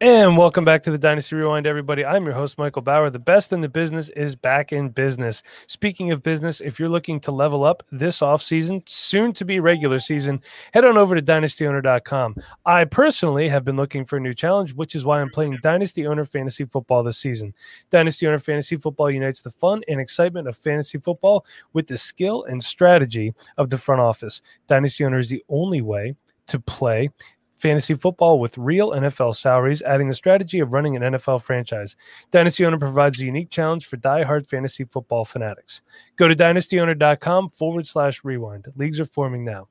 And welcome back to the Dynasty Rewind, everybody. I'm your host, Michael Bauer. The best in the business is back in business. Speaking of business, if you're looking to level up this offseason, soon to be regular season, head on over to dynastyowner.com. I personally have been looking for a new challenge, which is why I'm playing Dynasty Owner Fantasy Football this season. Dynasty Owner Fantasy Football unites the fun and excitement of fantasy football with the skill and strategy of the front office. Dynasty Owner is the only way to play fantasy football with real NFL salaries, adding the strategy of running an NFL franchise. Dynasty Owner provides a unique challenge for die-hard fantasy football fanatics. Go to dynastyowner.com forward slash rewind. Leagues are forming now.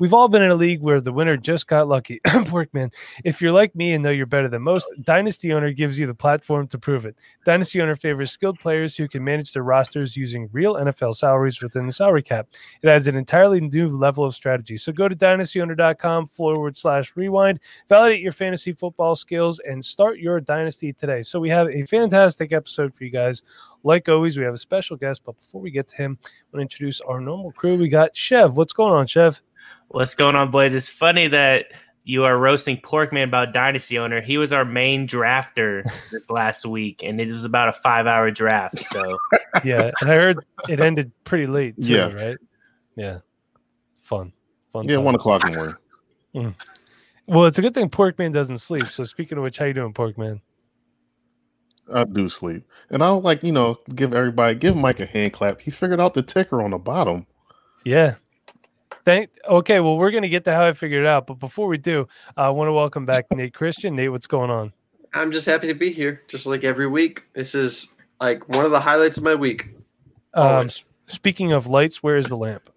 We've all been in a league where the winner just got lucky. Porkman, if you're like me and know you're better than most, Dynasty Owner gives you the platform to prove it. Dynasty Owner favors skilled players who can manage their rosters using real NFL salaries within the salary cap. It adds an entirely new level of strategy. So go to dynastyowner.com forward slash rewind, validate your fantasy football skills, and start your dynasty today. So we have a fantastic episode for you guys. Like always, we have a special guest, but before we get to him, I want to introduce our normal crew. We got Chev. What's going on, Chev? What's going on, boys? It's funny that you are roasting Porkman about Dynasty Owner. He was our main drafter this last week, and it was about a five hour draft. So, yeah. And I heard it ended pretty late, too, Yeah. right? Yeah. Fun. Fun. Yeah, one o'clock in the morning. Mm. Well, it's a good thing Porkman doesn't sleep. So, speaking of which, how you doing, Porkman? I do sleep, and I don't like you know give everybody give Mike a hand clap. He figured out the ticker on the bottom. Yeah. Thank. Okay. Well, we're gonna get to how I figured it out, but before we do, I want to welcome back Nate Christian. Nate, what's going on? I'm just happy to be here, just like every week. This is like one of the highlights of my week. Um, Always. speaking of lights, where is the lamp?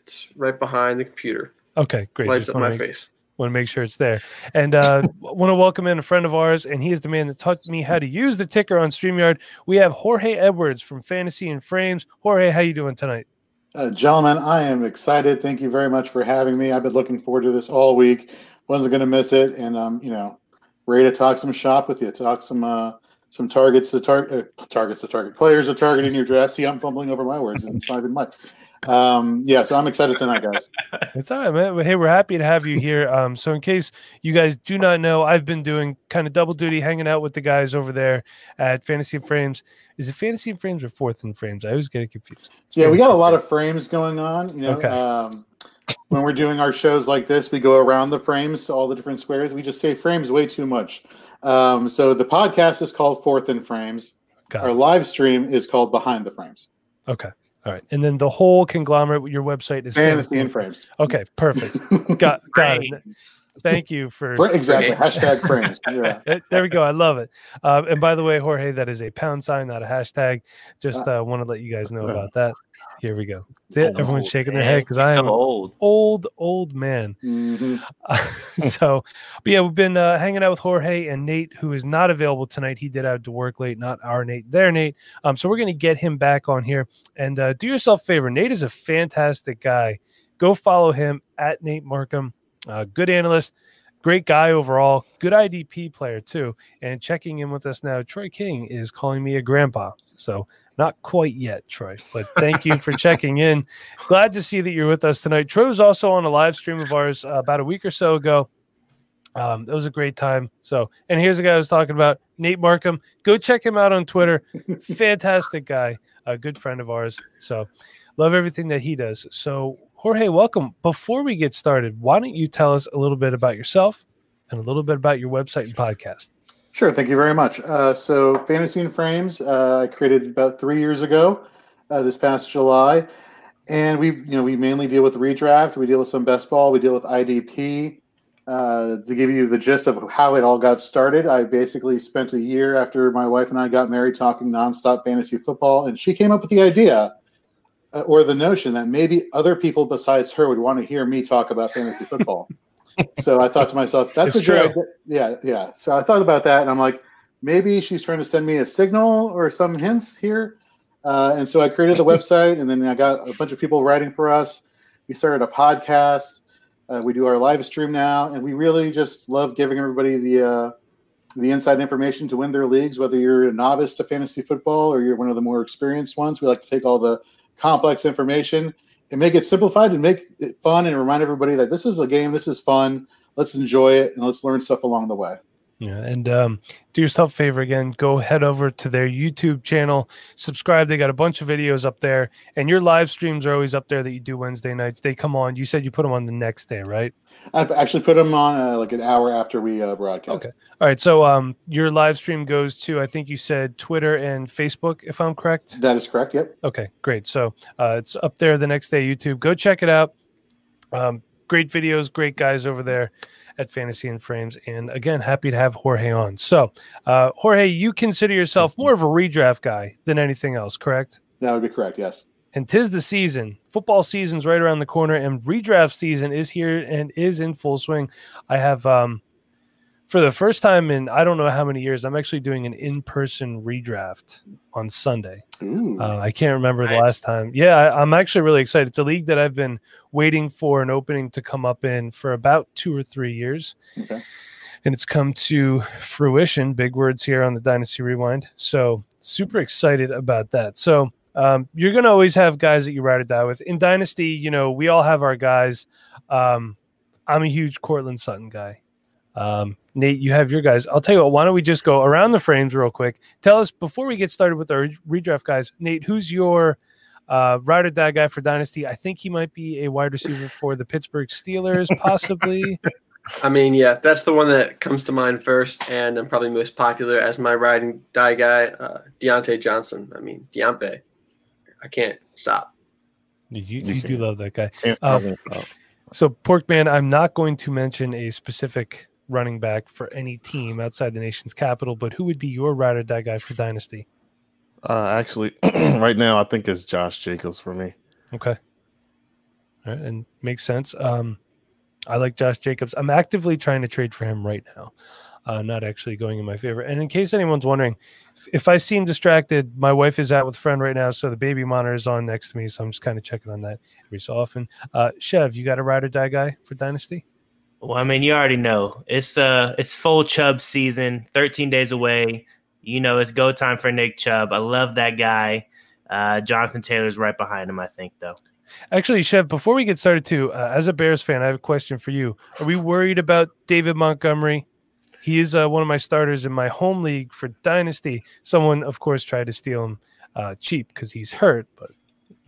It's right behind the computer, Okay, great. lights up my make- face. want to make sure it's there. And uh, want to welcome in a friend of ours, and he is the man that taught me how to use the ticker on StreamYard. We have Jorge Edwards from Fantasy in Frames. Jorge, how you doing tonight? Uh, gentlemen, I am excited. Thank you very much for having me. I've been looking forward to this all week. Wasn't going to miss it, and um, you know, ready to talk some shop with you. Talk some uh, some targets to target uh, targets to target players to target in your draft. See, I'm fumbling over my words, and it's not even much. Um, yeah, so I'm excited tonight, guys. It's all right, man. Hey, we're happy to have you here. Um, so, in case you guys do not know, I've been doing kind of double duty, hanging out with the guys over there at Fantasy Frames. Is it Fantasy and Frames or Fourth and Frames? I always get it confused. It's Yeah, we got a lot of frames going on. You know, Okay. um, when we're doing our shows like this, we go around the frames to all the different squares. We just say frames way too much. Um, so the podcast is called Fourth in Frames. Got Our it. live stream is called Behind the Frames. Okay. All right. And then the whole conglomerate, your website is Fantasy and Frames. Okay, perfect. Got got it. Thank you for Fra- exactly. Frames. Hashtag frames. Yeah. Eh, There we go. I love it. Uh, and by the way, Jorge, that is a pound sign, not a hashtag. Just uh, want to let you guys know about that. Here we go. Everyone's shaking their head because I am old. old, old man. Mhm. so, but yeah, we've been uh, hanging out with Jorge and Nate, who is not available tonight. He did have to work late, not our Nate, their Nate. Um, so we're going to get him back on here and uh, do yourself a favor. Nate is a fantastic guy. Go follow him at Nate Markham. Uh, good analyst, great guy overall, good IDP player too. And checking in with us now, Troy King is calling me a grandpa. So not quite yet, Troy, but thank you for checking in. Glad to see that you're with us tonight. Troy was also on a live stream of ours uh, about a week or so ago. Um, it was a great time. So, and here's the guy I was talking about, Nate Markham. Go check him out on Twitter. Fantastic guy, a good friend of ours. So, love everything that he does. So, Jorge, welcome. Before we get started, why don't you tell us a little bit about yourself and a little bit about your website and podcast? Sure. Thank you very much. Uh, so, Fantasy in Frames, uh, I created about three years ago, uh, this past July, and we, you know, we mainly deal with redraft. We deal with some best ball. We deal with IDP. Uh, to give you the gist of how it all got started, I basically spent a year after my wife and I got married talking nonstop fantasy football, and she came up with the idea uh, or the notion that maybe other people besides her would want to hear me talk about fantasy football. so I thought to myself, that's true. idea. Yeah, yeah. So I thought about that, and I'm like, maybe she's trying to send me a signal or some hints here. Uh, and so I created the website, and then I got a bunch of people writing for us. We started a podcast. Uh, we do our live stream now, and we really just love giving everybody the uh, the inside information to win their leagues. Whether you're a novice to fantasy football or you're one of the more experienced ones, we like to take all the complex information and make it simplified and make it fun and remind everybody that this is a game, this is fun. Let's enjoy it and let's learn stuff along the way. Yeah, and um, do yourself a favor again. Go head over to their YouTube channel, subscribe. They got a bunch of videos up there, and your live streams are always up there that you do Wednesday nights. They come on. You said you put them on the next day, right? I've actually put them on uh, like an hour after we uh, broadcast. Okay. All right. So um, your live stream goes to I think you said Twitter and Facebook, if I'm correct. That is correct. Yep. Okay, great. So uh, it's up there the next day. YouTube. Go check it out. Um, great videos, great guys over there at Fantasy in Frames. And again, happy to have Jorge on. So, uh, Jorge, you consider yourself more of a redraft guy than anything else, correct? That would be correct. Yes. And tis the season. Football season's right around the corner, and redraft season is here and is in full swing. I have um, for the first time in I don't know how many years, I'm actually doing an in-person redraft on Sunday. Uh, I can't remember the last time. Yeah, I, I'm actually really excited. It's a league that I've been waiting for an opening to come up in for about two or three years, okay. and it's come to fruition. Big words here on the Dynasty Rewind. So super excited about that. So um, you're gonna always have guys that you ride or die with in Dynasty. You know, we all have our guys. Um, I'm a huge Cortland Sutton guy. Um, Nate, you have your guys. I'll tell you what, why don't we just go around the frames real quick? Tell us before we get started with our redraft guys, Nate, who's your uh, ride or die guy for Dynasty? I think he might be a wide receiver for the Pittsburgh Steelers, possibly. I mean, yeah, that's the one that comes to mind first, and I'm probably most popular as my riding die guy, uh, Diontae Johnson. I mean, Diontae. I can't stop. you You you do love that guy. Can't Uh, stop, won't stop. So, Porkman, I'm not going to mention a specific running back for any team outside the nation's capital, but who would be your ride or die guy for Dynasty? Uh, actually, right now I think it's Josh Jacobs for me. Okay. All right, and makes sense. Um, I like Josh Jacobs. I'm actively trying to trade for him right now. Uh, not actually going in my favor. And in case anyone's wondering, if, if I seem distracted, my wife is out with a friend right now, so the baby monitor is on next to me. So I'm just kind of checking on that every so often. Uh, Chev, you got a ride or die guy for Dynasty? Well, I mean, you already know it's uh it's full Chubb season, 13 days away. You know, it's go time for Nick Chubb. I love that guy. Uh, Jonathan Taylor's right behind him, I think, though. Actually, Chev, before we get started, too, uh, as a Bears fan, I have a question for you. Are we worried about David Montgomery? He is uh, one of my starters in my home league for Dynasty. Someone, of course, tried to steal him uh, cheap because he's hurt, but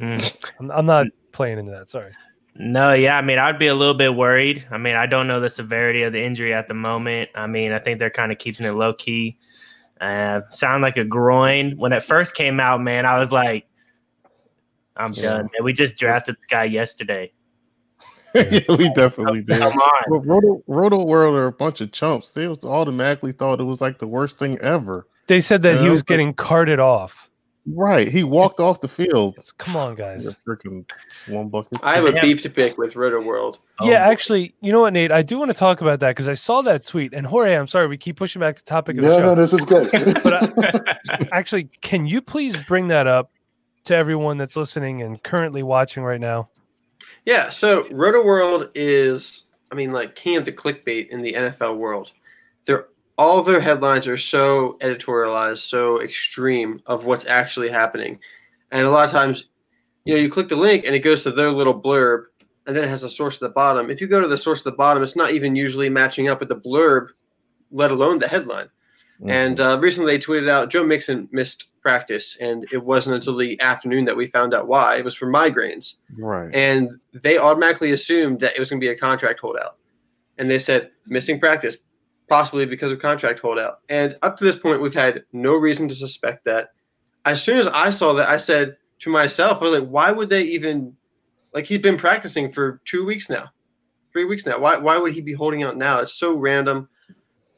Mm. I'm, I'm not playing into that. Sorry. No, yeah, I mean, I'd be a little bit worried. I mean, I don't know the severity of the injury at the moment. I mean, I think they're kind of keeping it low key. Uh, sound like a groin. When it first came out, man, I was like, I'm Yeah. done. Man, we just drafted this guy yesterday. yeah, we definitely did. Come on. Well, Roto, Roto World are a bunch of chumps. They was automatically thought it was like the worst thing ever. They said that he Yeah, was getting carted off. Right. He walked off the field. Come on, guys. freaking slum bucket. I have a beef to pick with Roto World. Oh. Yeah, Oh, actually, you know what, Nate? I do want to talk about that because I saw that tweet. And Jorge, I'm sorry, we keep pushing back the topic of the No, show. no, this is good. But I, uh, actually, can you please bring that up to everyone that's listening and currently watching right now? Yeah, so Roto World is, I mean, like king of the clickbait in the NFL world. They're all their headlines are so editorialized, so extreme of what's actually happening, and a lot of times, you know, you click the link and it goes to their little blurb, and then it has a source at the bottom. If you go to the source at the bottom, it's not even usually matching up with the blurb, let alone the headline. Mhm. And uh, recently they tweeted out Joe Mixon missed practice, and it wasn't until the afternoon that we found out why. It was for migraines right. and they automatically assumed that it was going to be a contract holdout. And they said missing practice, possibly because of contract holdout. And up to this point, we've had no reason to suspect that. As soon as I saw that, I said to myself, I was like, why would they even like he's been practicing for two weeks now, three weeks now. Why why would he be holding out now? It's so random.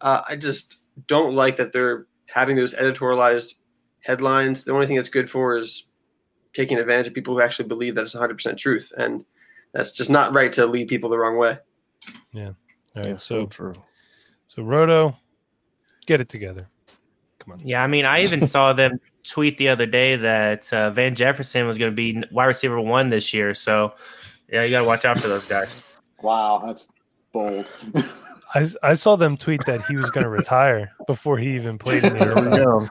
Uh, I just don't like that they're having those editorialized headlines. The only thing it's good for is taking advantage of people who actually believe that it's 100% truth. And that's just not right to lead people the wrong way. All right, Yeah, so so true. So Roto, get it together. Come on. Yeah, I mean, I even saw them tweet the other day that uh, Van Jefferson was going to be wide receiver one this year. So, yeah, you got to watch out for those guys. wow, that's bold. I, I saw them tweet that he was going to retire before he even played in the There we NFL.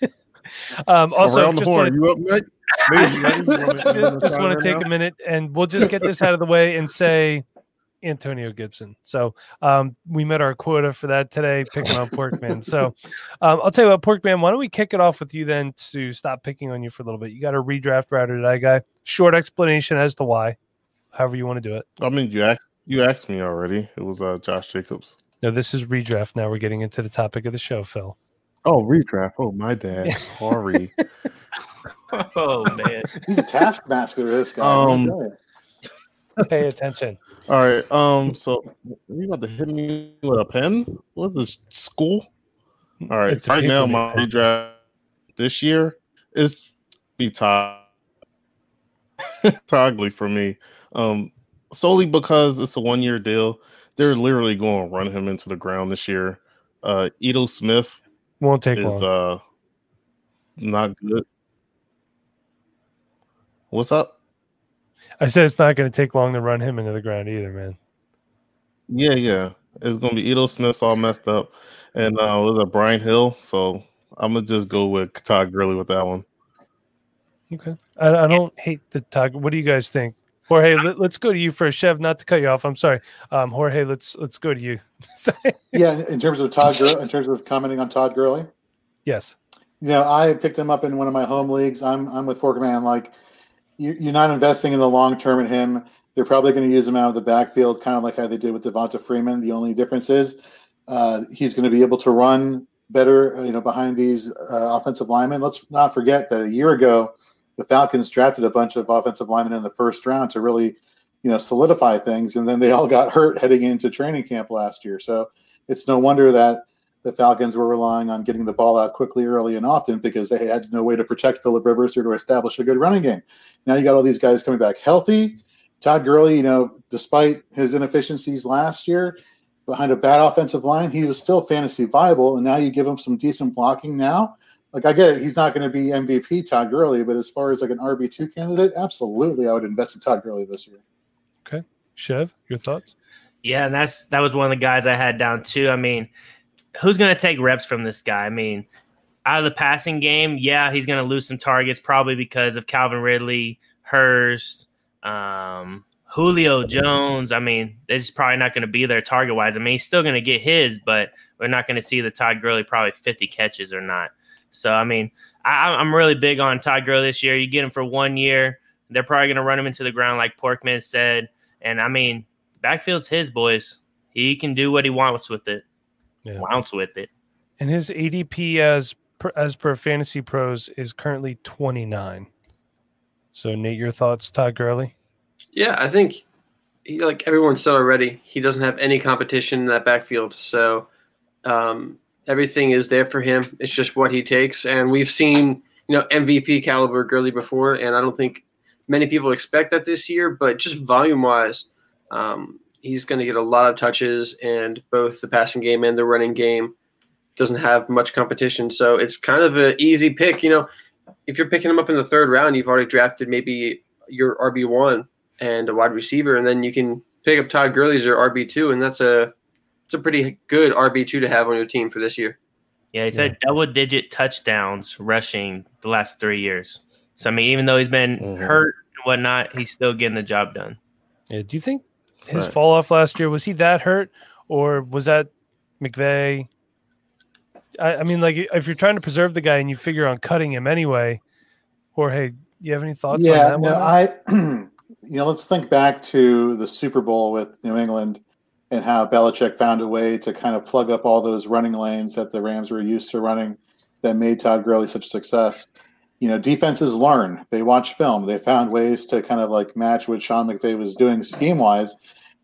go. Um, also, Around the just horn. wanna- You up? Maybe, maybe you wanna- you wanna just, just want to take now? a minute and we'll just get this out of the way and say Antonio Gibson. So um, we met our quota for that today, picking on Porkman. So um, I'll tell you what, Porkman, why don't we kick it off with you then to stop picking on you for a little bit? You got a redraft router or die guy. Short explanation as to why, however you want to do it. I mean, you asked you asked me already. It was uh, Josh Jacobs. No, this is redraft. Now we're getting into the topic of the show, Phil. Oh, redraft. Oh, my bad. Sorry. Oh man. He's a taskmaster. This guy. Um, Pay attention. All right. Um. So you about to hit me with a pen? What's this school? All right. It's right now, my pen. redraft this year is be Todd Toggly for me. Um. Solely because it's a one year deal. They're literally going to run him into the ground this year. Uh, Ito Smith Won't take is long. uh not good. What's up? I said it's not going to take long to run him into the ground either, man. Yeah, yeah. It's gonna be Ito Smith's all messed up, and uh, was it Brian Hill? So I'm gonna just go with Todd Gurley with that one. Okay. I, I don't hate the talk. What do you guys think? Jorge, let, us go to you first. Chev, not to cut you off. I'm sorry. Um, Jorge, let's let's go to you. Yeah, in terms of Todd, Gur- in terms of commenting on Todd Gurley, yes. you know, I picked him up in one of my home leagues. I'm I'm with Porkman. Like, you, you're not investing in the long term in him. They're probably going to use him out of the backfield, kind of like how they did with Devonta Freeman. The only difference is uh, he's going to be able to run better, you know, behind these uh, offensive linemen. Let's not forget that a year ago, the Falcons drafted a bunch of offensive linemen in the first round to really, you know, solidify things, and then they all got hurt heading into training camp last year. So it's no wonder that the Falcons were relying on getting the ball out quickly, early, and often because they had no way to protect Philip Rivers or to establish a good running game. Now you got all these guys coming back healthy. Todd Gurley, you know, despite his inefficiencies last year behind a bad offensive line, he was still fantasy viable. And now you give him some decent blocking now. Like I get it, he's not going to be MVP Todd Gurley, but as far as like an RB two candidate, absolutely, I would invest in Todd Gurley this year. Okay, Chev, your thoughts? Yeah, and that's that was one of the guys I had down too. I mean, who's going to take reps from this guy? I mean, out of the passing game, yeah, he's going to lose some targets probably because of Calvin Ridley, Hurst, um, Julio Jones. I mean, just probably not going to be there target wise. I mean, he's still going to get his, but we're not going to see the Todd Gurley probably 50 catches or not. So, I mean, I, I'm really big on Todd Gurley this year. You get him for one year. They're probably going to run him into the ground, like Porkman said. And I mean, backfield's his, boys. He can do what he wants with it. Yeah. Wants with it. And his ADP as per, as per Fantasy Pros is currently 29. So, Nate, your thoughts, Todd Gurley? Yeah, I think, he, like everyone said already, he doesn't have any competition in that backfield. So um, everything is there for him. It's just what he takes. And we've seen, you know, MVP caliber Gurley before, and I don't think many people expect that this year, but just volume wise, um, he's going to get a lot of touches, and both the passing game and the running game doesn't have much competition. So it's kind of an easy pick. You know, if you're picking him up in the third round, you've already drafted maybe your RB one and a wide receiver, and then you can pick up Todd Gurley as your RB two, and that's a it's a pretty good RB two to have on your team for this year. Yeah, he said double digit touchdowns rushing the last three years. So I mean, even though he's been Mhm. hurt and whatnot, he's still getting the job done. Yeah, do you think his Right. fall off last year was he that hurt, or was that McVay? I, I mean, like if you're trying to preserve the guy and you figure on cutting him anyway, Jorge, you have any thoughts on yeah, that no? I, you know, let's think back to the Super Bowl with New England and how Belichick found a way to kind of plug up all those running lanes that the Rams were used to running that made Todd Gurley such a success. You know, defenses learn. They watch film. They found ways to kind of like match what Sean McVay was doing scheme wise.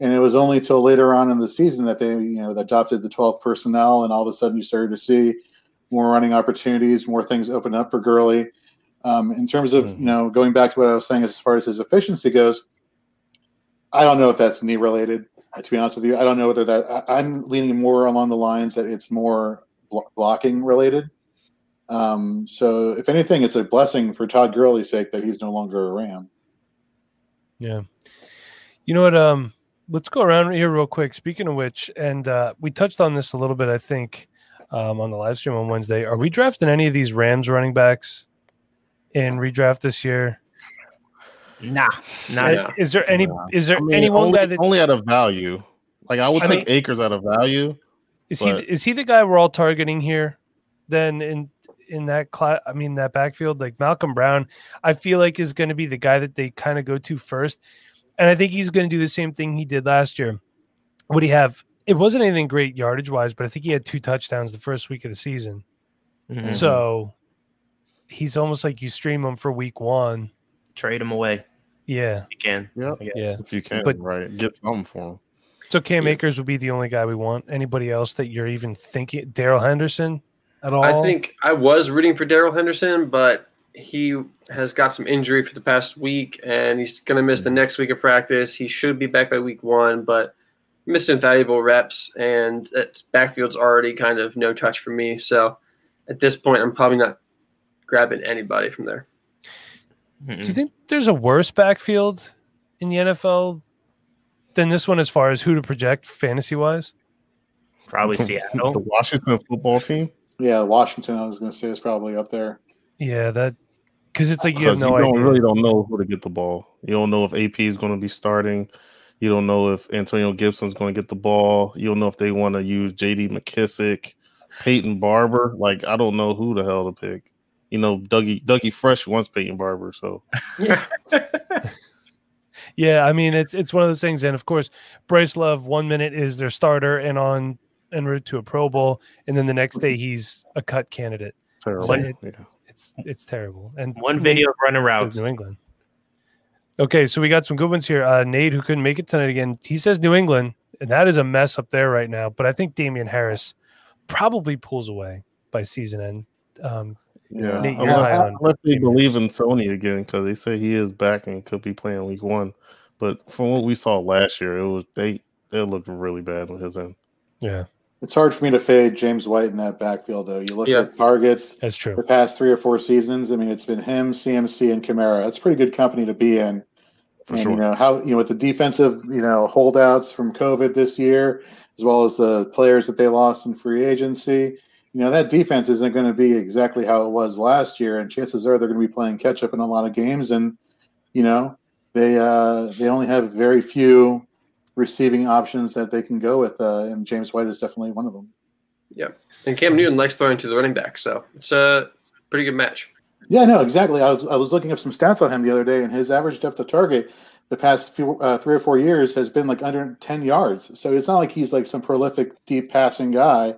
And it was only till later on in the season that they, you know, adopted the 12 personnel, and all of a sudden you started to see more running opportunities, more things open up for Gurley. Um, in terms of you know going back to what I was saying as far as his efficiency goes, I don't know if that's knee related. To be honest with you, I don't know whether that I, I'm leaning more along the lines that it's more blo- blocking related. Um, so if anything, it's a blessing for Todd Gurley's sake that he's no longer a Ram. Yeah. You know what? Um, let's go around here real quick. Speaking of which, and uh, we touched on this a little bit, I think, um, on the live stream on Wednesday. Are we drafting any of these Rams running backs in redraft this year? Nah, nah. And Yeah. Is there any? Nah. Is there I mean, any one only, guy that only at a value. Like I would I take mean- Akers out of value. is he? Is he the guy we're all targeting here? Then in in that class, I mean that backfield, like Malcolm Brown, I feel like is going to be the guy that they kind of go to first, and I think he's going to do the same thing he did last year. Would he have? It wasn't anything great yardage wise, but I think he had two touchdowns the first week of the season. Mhm. Mhm. So he's almost like you stream him for week one. Trade him away. Yeah. You can. Yep. Yeah. If you can, But- right? Get something for him. So Cam Yeah. Akers would be the only guy we want. Anybody else that you're even thinking? Darrell Henderson at all? I think I was rooting for Darrell Henderson, but he has got some injury for the past week, and he's going to miss the hmm. next week of practice. He should be back by week one, but missing valuable reps, and that backfield's already kind of no touch for me. So at this point, I'm probably not grabbing anybody from there. Hmm. Do you think there's a worse backfield in the NFL than this one as far as who to project fantasy wise? Probably Seattle. the Washington football team. Yeah, Washington. I was going to say is probably up there. Yeah, that because it's like you have no you don't, idea. really don't know who to get the ball. You don't know if AP is going to be starting. You don't know if Antonio Gibson's going to get the ball. You don't know if they want to use J.D. McKissic, Peyton Barber. Like I don't know who the hell to pick. You know, Dougie Dougie Fresh wants Peyton Barber, so Yeah. Yeah, I mean it's it's one of those things, and of course Bryce Love one minute is their starter and on en route to a Pro Bowl, and then the next day he's a cut candidate. terrible. So it- yeah. It's it's terrible. And One video of running of routes. New England. Okay, so we got some good ones here. Uh, Nate, who couldn't make it tonight again, he says New England, and that is a mess up there right now. But I think Damien Harris probably pulls away by season end. Um, Yeah, Nate, you're unless, high unless they Damian believe Harris. in Sony again, because they say he is back and could be playing week one. But from what we saw last year, it was they they looked really bad on his end. yeah, It's hard for me to fade James White in that backfield, though. You look Yeah. at targets that's true. the past three or four seasons. I mean, it's been him, CMC, and Kamara. That's pretty good company to be in. For and sure. you know how you know with the defensive you know holdouts from COVID this year, as well as the players that they lost in free agency. You know that defense isn't going to be exactly how it was last year, and chances are they're going to be playing catch up in a lot of games. And you know they uh, they only have very few receiving options that they can go with, uh, and James White is definitely one of them. Yeah, and Cam Newton likes throwing to the running back, so it's a pretty good match. Yeah, no, exactly. I was I was looking up some stats on him the other day, and his average depth of target the past few uh, three or four years has been like under ten yards. So it's not like he's like some prolific deep passing guy,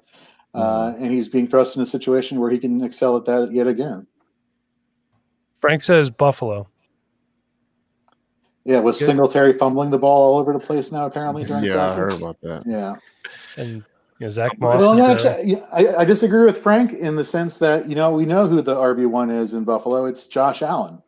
uh, and he's being thrust in a situation where he can excel at that yet again. Frank says Buffalo. Yeah, with Good. Singletary fumbling the ball all over the place now, apparently during Yeah, I heard about that. Yeah. and you know, Zach Moss. Well, is no, there. actually, yeah, I, I disagree with Frank in the sense that you know we know who the RB one is in Buffalo. It's Josh Allen,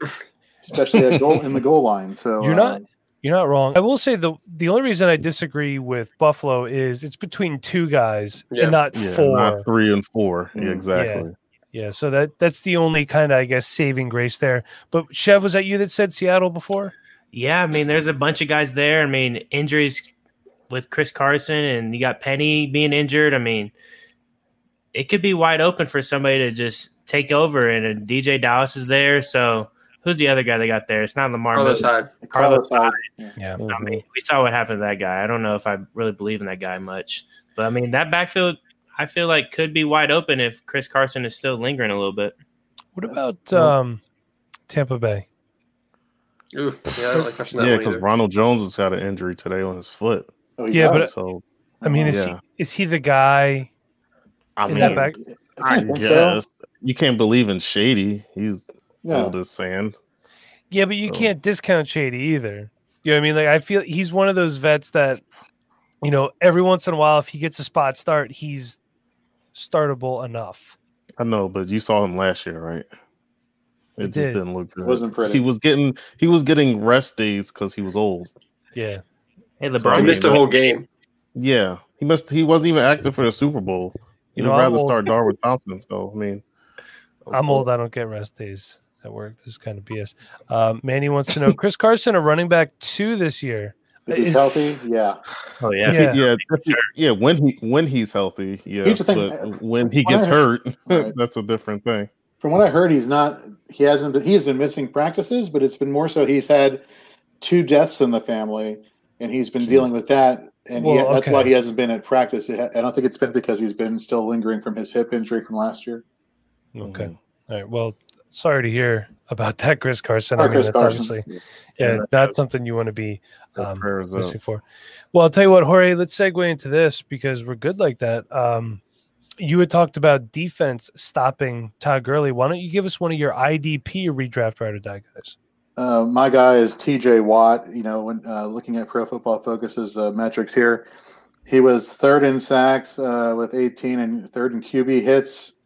especially at goal in the goal line. So You're not- uh, You're not wrong. I will say the the only reason I disagree with Buffalo is it's between two guys Yeah. and not Yeah, four. not three and four. Yeah, Mm, exactly. Yeah, so that that's the only kind of I guess saving grace there. But Chev, was that you that said Seattle before? Yeah, I mean, there's a bunch of guys there. I mean, injuries with Chris Carson, and you got Penny being injured. I mean, it could be wide open for somebody to just take over, and DeeJay Dallas is there. So, who's the other guy they got there? It's not Lamar. Carlos Hyde. Carlos Hyde. Yeah. I mean, we saw what happened to that guy. I don't know if I really believe in that guy much, but I mean, that backfield, I feel like could be wide open if Chris Carson is still lingering a little bit. What about um, Tampa Bay? Ooh, yeah, I don't like that Yeah, because. Ronald Jones has had an injury today on his foot. Oh, Yeah, but- So I mean, is Yeah. he is he the guy I in mean, that back? I I think so. guess you can't believe in Shady. He's Yeah. old as sand. Yeah, but you So- can't discount Shady either. You know what I mean? Like I feel he's one of those vets that, you know, every once in a while, if he gets a spot start, he's startable enough. I know, but you saw him last year, right? It, I just did. didn't look good. Wasn't pretty. He was getting he was getting rest days because he was old. Yeah. Hey, So, LeBron, I He missed the whole game. Yeah, he must. He wasn't even active for the Super Bowl. You You'd know, rather old. start Darwin Thompson. So I mean, I'm old. I don't get rest days at work. This is kind of BS. Um, Manny wants to know Chris Carson, a running back two this year. If he's Is- healthy, yeah. oh yeah, Yeah. yeah, yeah, yeah. When he when he's healthy, yeah. Here's thing, But when he what I gets hurt, Right. that's a different thing. from what I heard, he's not. He hasn't. He has been missing practices, but it's been more so. He's had two deaths in the family, and he's been Jeez. dealing with that. And he, Well, that's why he hasn't been at practice. I don't think it's been because he's been still lingering from his hip injury from last year. Okay. Mhm. All right. Well, sorry to hear about that, Chris Carson. Or I mean, Chris that's Carson. obviously Yeah, yeah, no that's something you want to be um, prayers up. missing for. Well, I'll tell you what, Jorge. Let's segue into this because we're good like that. Um, you had talked about defense stopping Todd Gurley. Why don't you give us one of your IDP redraft ride or die guys? Uh, my guy is T.J. Watt. You know, when uh, looking at Pro Football Focus's uh, metrics here, he was third in sacks uh, with 18 and third in QB hits.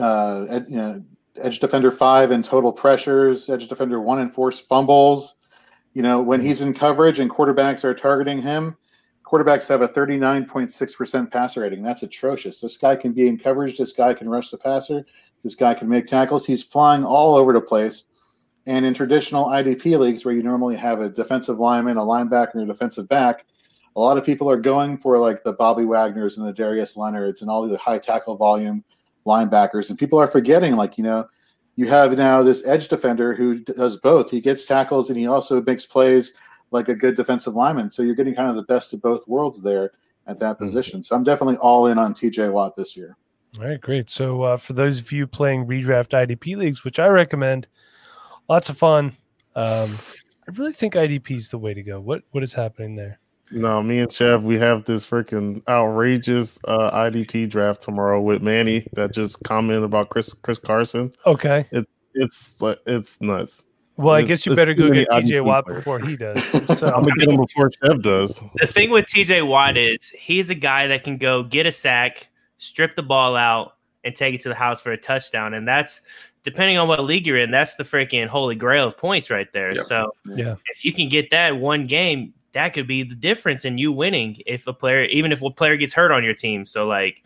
Uh, you know, edge defender five in total pressures. Edge defender one in forced fumbles. You know, when he's in coverage and quarterbacks are targeting him, quarterbacks have a 39.6% passer rating. That's atrocious. This guy can be in coverage. This guy can rush the passer. This guy can make tackles. He's flying all over the place. And in traditional IDP leagues, where you normally have a defensive lineman, a linebacker, and a defensive back, a lot of people are going for like the Bobby Wagners and the Darius Leonards and all the high tackle volume linebackers. And people are forgetting, like, you know, you have now this edge defender who does both. He gets tackles and he also makes plays like a good defensive lineman. So you're getting kind of the best of both worlds there at that position. So I'm definitely all in on TJ Watt this year. All right, great. So uh, for those of you playing redraft IDP leagues, which I recommend, lots of fun. Um, I really think IDP is the way to go. What what is happening there? No, me and Chev, we have this freaking outrageous uh, IDP draft tomorrow with Manny that just commented about Chris Chris Carson. Okay. It's it's it's nuts. Well, I It's- guess you better go get TJ Watt players. before he does. I'm So gonna get him before Chev does. The thing with TJ Watt is he's a guy that can go get a sack, strip the ball out, and take it to the house for a touchdown. And that's depending on what league you're in, that's the freaking holy grail of points right there. Yep. So Yeah. if you can get that one game, that could be the difference in you winning if a player, even if a player gets hurt on your team. So like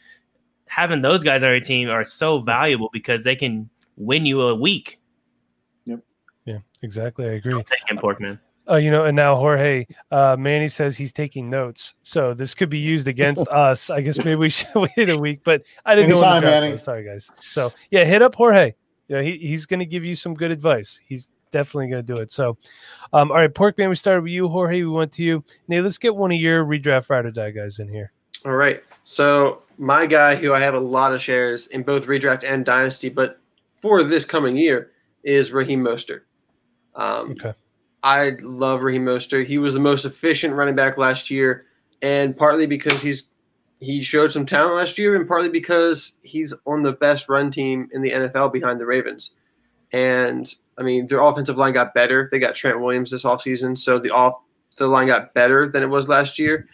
having those guys on your team are so valuable because they can win you a week. Yep. Yeah, exactly. I agree. Take him, Porkman. Oh, you know, and now Jorge, uh, Manny says he's taking notes, so this could be used against us. I guess maybe we should wait a week, but I didn't know. when Anytime, draft Manny. was. Sorry, guys. So yeah, hit up Jorge. Yeah, he, he's going to give you some good advice. He's definitely going to do it. So, um, all right, Porkman, we started with you, Jorge. We went to you. Nate, let's get one of your redraft ride or die guys in here. All right. So my guy, who I have a lot of shares in both redraft and dynasty, but for this coming year, is Raheem Mostert. Um, Okay. I love Raheem Mostert. He was the most efficient running back last year, and partly because he's he showed some talent last year, and partly because he's on the best run team in the NFL behind the Ravens. And I mean, their offensive line got better. They got Trent Williams this offseason, so the off the line got better than it was last year.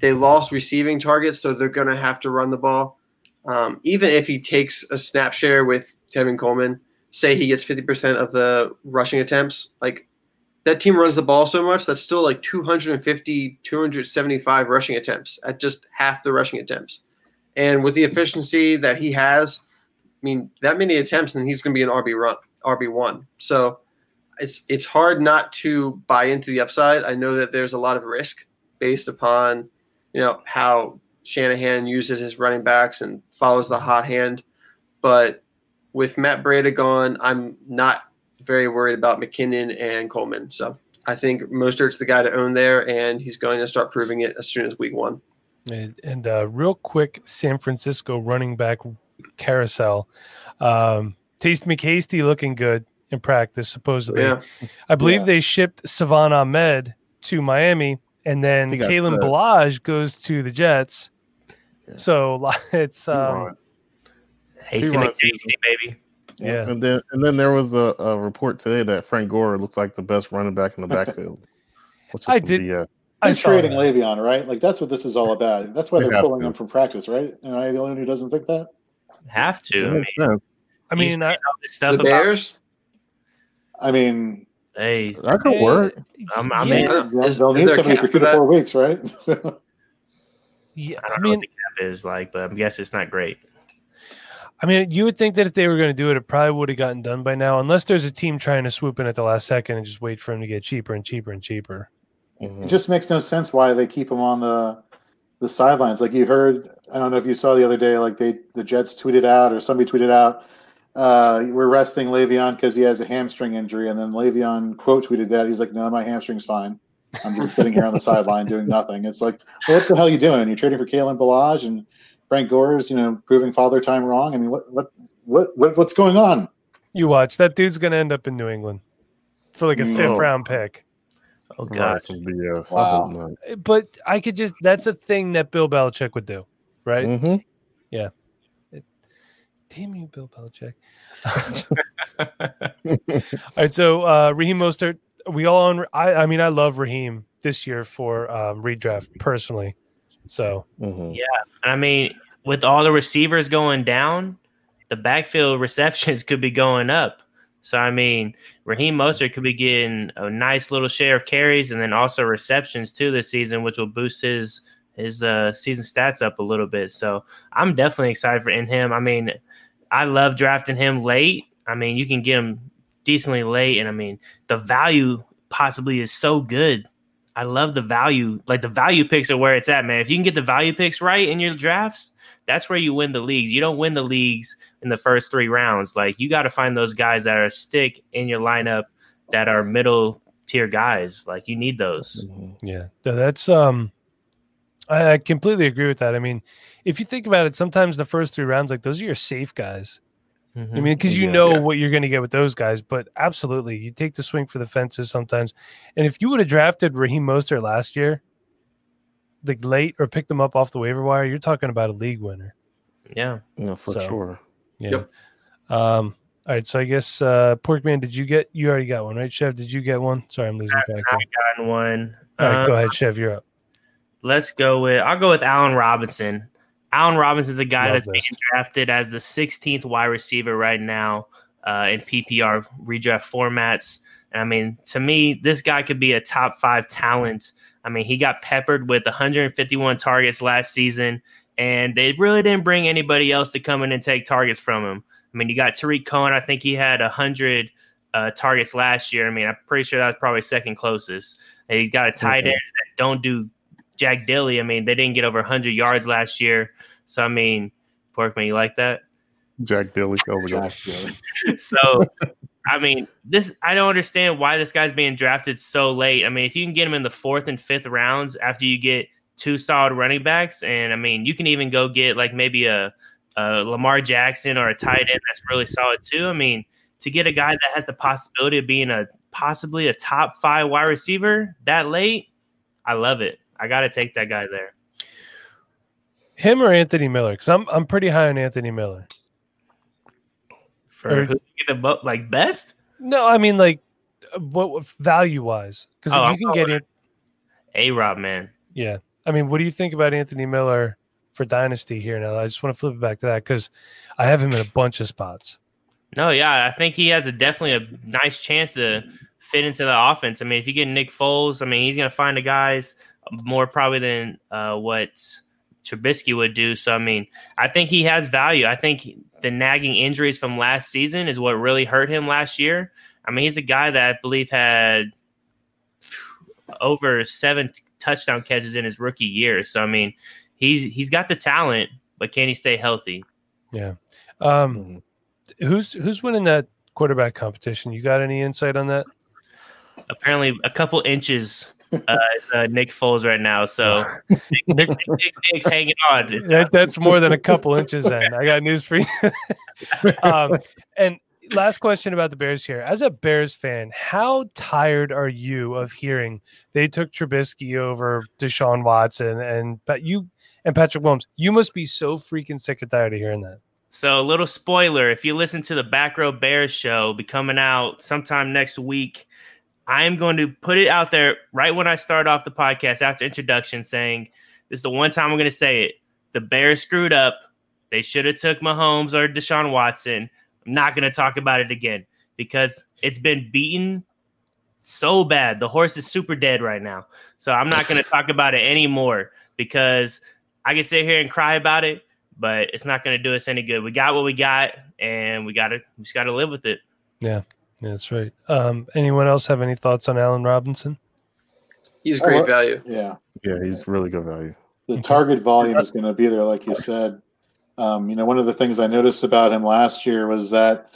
They lost receiving targets, so they're going to have to run the ball. Um, even if he takes a snap share with Tevin Coleman, say he gets 50% of the rushing attempts, like that team runs the ball so much that's still like 250, 275 rushing attempts at just half the rushing attempts. And with the efficiency that he has, I mean, that many attempts, and he's going to be an RB run, RB one. So it's it's hard not to buy into the upside. I know that there's a lot of risk based upon you know how Shanahan uses his running backs and follows the hot hand, but with Matt Breida gone, I'm not very worried about McKinnon and Coleman. So I think Mostert's the guy to own there, and he's going to start proving it as soon as week one. And, and uh, real quick, San Francisco running back carousel. Um, Taste McHasty looking good in practice, supposedly. Yeah, I believe Yeah. they shipped Salvon Ahmed to Miami, and then He got Kalen. Ballage goes to the Jets. Yeah. So it's um, Right. Hasty runs- McTasty, baby. yeah. And then and then there was a, a report today that Frank Gore looks like the best running back in the backfield. Which is I did- BS. I They're trading that. Le'Veon, right? Like that's what this is all about. That's why They they're pulling to. him from practice, right? Am I the only one who doesn't think that? Have to. I mean, makes sense. I mean, I, this stuff the about Bears. I mean, hey, That could eh, work. I'm- I'm yeah, in. They'll, is- they'll is need there somebody for two for to four weeks, right? yeah, I I don't know mean, what the cap is like, but I guess it's not great. I mean, you would think that if they were going to do it, it probably would have gotten done by now, unless there's a team trying to swoop in at the last second and just wait for him to get cheaper and cheaper and cheaper. Mhm. it just makes no sense why they keep him on the the sidelines. Like you heard, I don't know if you saw the other day, like they the Jets tweeted out or somebody tweeted out uh, we're resting Le'Veon because he has a hamstring injury, and then Le'Veon quote tweeted that he's like, "No, my hamstring's fine. I'm just sitting here on the sideline doing nothing." It's like, well, what the hell are you doing? You're trading for Kalen Ballage and Frank Gore's, you know, proving father time wrong. I mean, what what what, what what's going on? You watch that dude's going to end up in New England for like a fifth round pick. Oh Right, gosh. some BS. Wow. hope not. But I could just that's a thing that Bill Belichick would do, right? Mhm. Damn you, Bill Belichick. all right, so uh Raheem Mostert, we all on I I mean I love Raheem this year for um redraft personally. So Mhm. Yeah. And I mean, with all the receivers going down, the backfield receptions could be going up. So I mean, Raheem Mostert could be getting a nice little share of carries and then also receptions too this season, which will boost his his uh, season stats up a little bit. So I'm definitely excited for in him. I mean, I love drafting him late. I mean, you can get him decently late, and I mean, the value possibly is so good. I love the value. Like the value picks are where it's at, man. If you can get the value picks right in your drafts, that's where you win the leagues. You don't win the leagues in the first three rounds. Like you got to find those guys that are stick in your lineup that are middle tier guys. Like you need those. Mhm. yeah, no, that's um I, I completely agree with that. I mean, if you think about it, sometimes the first three rounds, like those are your safe guys. I Mhm. mean, because you Yeah. know Yeah. what you're going to get with those guys, but absolutely, you take the swing for the fences sometimes. And if you would have drafted Raheem Mostert last year, like late or picked him up off the waiver wire, you're talking about a league winner. yeah. Yeah, for So- sure. Yeah. Yep. Um. All right. So I guess uh, Porkman, did you get? You already got one, right? Chef? did you get one? Sorry, I'm losing track. here. Gotten one. All right, Um, go ahead, Chef. You're up. Let's go with I'll go with Allen Robinson. Allen Robinson is a guy Love that's this. being drafted as the 16th wide receiver right now uh, in PPR redraft formats. And I mean, to me, this guy could be a top five talent. I mean, he got peppered with 151 targets last season, and they really didn't bring anybody else to come in and take targets from him. I mean, you got Tarik Cohen. I think he had a 100 uh, targets last year. I mean, I'm pretty sure that's probably second closest. And he's got a tight Okay. ends that don't do Jack Dilly. I mean, they didn't get over 100 yards last year. So, I mean, Porkman, you like that? Jack Dilly. My God. Jack Dilly. So, I mean, this I don't understand why this guy's being drafted so late. I mean, if you can get him in the fourth and fifth rounds after you get two solid running backs, and I mean, you can even go get like maybe a, a Lamar Jackson or a tight end that's really solid too. I mean, to get a guy that has the possibility of being a possibly a top five wide receiver that late, I love it. I got to take that guy there. Him or Anthony Miller? Because I'm I'm pretty high on Anthony Miller. For Or- who the like best? No, I mean like what value wise? Because Oh, if I'm you can get it, A Rob, man. yeah. I mean, what do you think about Anthony Miller for Dynasty here now? I just want to flip it back to that because I have him in a bunch of spots. No, yeah, I think he has a definitely a nice chance to fit into the offense. I mean, if you get Nick Foles, I mean, he's going to find the guys more probably than uh, what Trubisky would do. So, I mean, I think he has value. I think the nagging injuries from last season is what really hurt him last year. I mean, he's a guy that I believe had over seven touchdown catches in his rookie year. So, I mean, he's he's got the talent, but can he stay healthy? Yeah. Um, Mhm. who's who's winning that quarterback competition? You got any insight on that? apparently a couple inches uh, is uh, Nick Foles right now. So Nick, Nick, Nick- Nick's hanging on. That, that's more than a couple inches. Then I got news for you. um, and last question about the Bears here. As a Bears fan, how tired are you of hearing they took Trubisky over Deshaun Watson and but you and Patrick Williams? You must be so freaking sick and tired of hearing that. So a little spoiler: if you listen to the Back Row Bears show, be coming out sometime next week. I am going to put it out there right when I start off the podcast after introduction, saying this is the one time I'm going to say it. The Bears screwed up. They should have took Mahomes or Deshaun Watson. I'm not going to talk about it again because it's been beaten so bad. The horse is super dead right now. So I'm not going to talk about it anymore because I can sit here and cry about it, but it's not going to do us any good. We got what we got, and we got to we just got to live with it. Yeah. That's right. Um, anyone else have any thoughts on Allen Robinson? He's Oh, great value. Yeah. Yeah, he's really good value. The target volume is going to be there, like you said. Um, you know, one of the things I noticed about him last year was that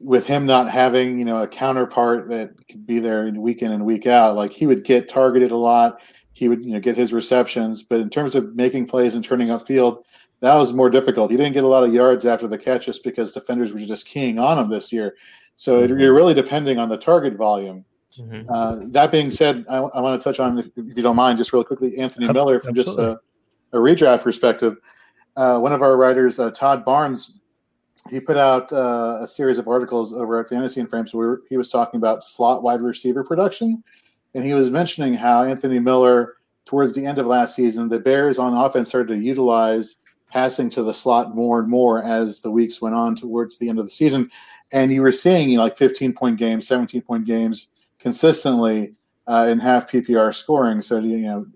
with him not having, you know, a counterpart that could be there week in and week out, like he would get targeted a lot. He would, you know, get his receptions, but in terms of making plays and turning up field, that was more difficult. He didn't get a lot of yards after the catch just because defenders were just keying on him this year. So mm-hmm. you're really depending on the target volume. Mm-hmm. Uh, that being said, I, I, want to touch on, if you don't mind, just real quickly, Anthony Miller from Absolutely. just a, a, redraft perspective. Uh, one of our writers, uh, Todd Barnes, he put out uh, a series of articles over at Fantasy in Frames where he was talking about slot wide receiver production, and he was mentioning how Anthony Miller, towards the end of last season, the Bears on offense started to utilize passing to the slot more and more as the weeks went on towards the end of the season, and you were seeing you know, like 15 point games, 17 point games consistently uh, in half PPR scoring. So you know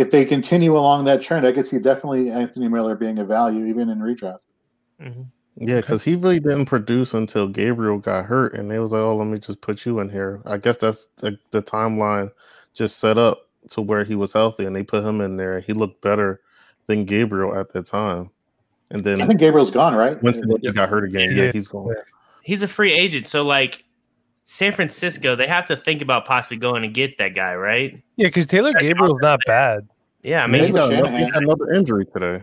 if they continue along that trend, I could see definitely Anthony Miller being a value even in redraft. Mm-hmm. Yeah, because he really didn't produce until Gabriel got hurt, and they was like, "Oh, let me just put you in here." I guess that's the, the timeline just set up to where he was healthy, and they put him in there. He looked better than Gabriel at the time. And then I think Gabriel's gone, right? Once he got hurt again, yeah, yeah he's gone. He's a free agent, so like San Francisco, they have to think about possibly going and get that guy, right? Yeah, because Taylor Gabriel's not bad. Yeah, I mean, he got another injury today.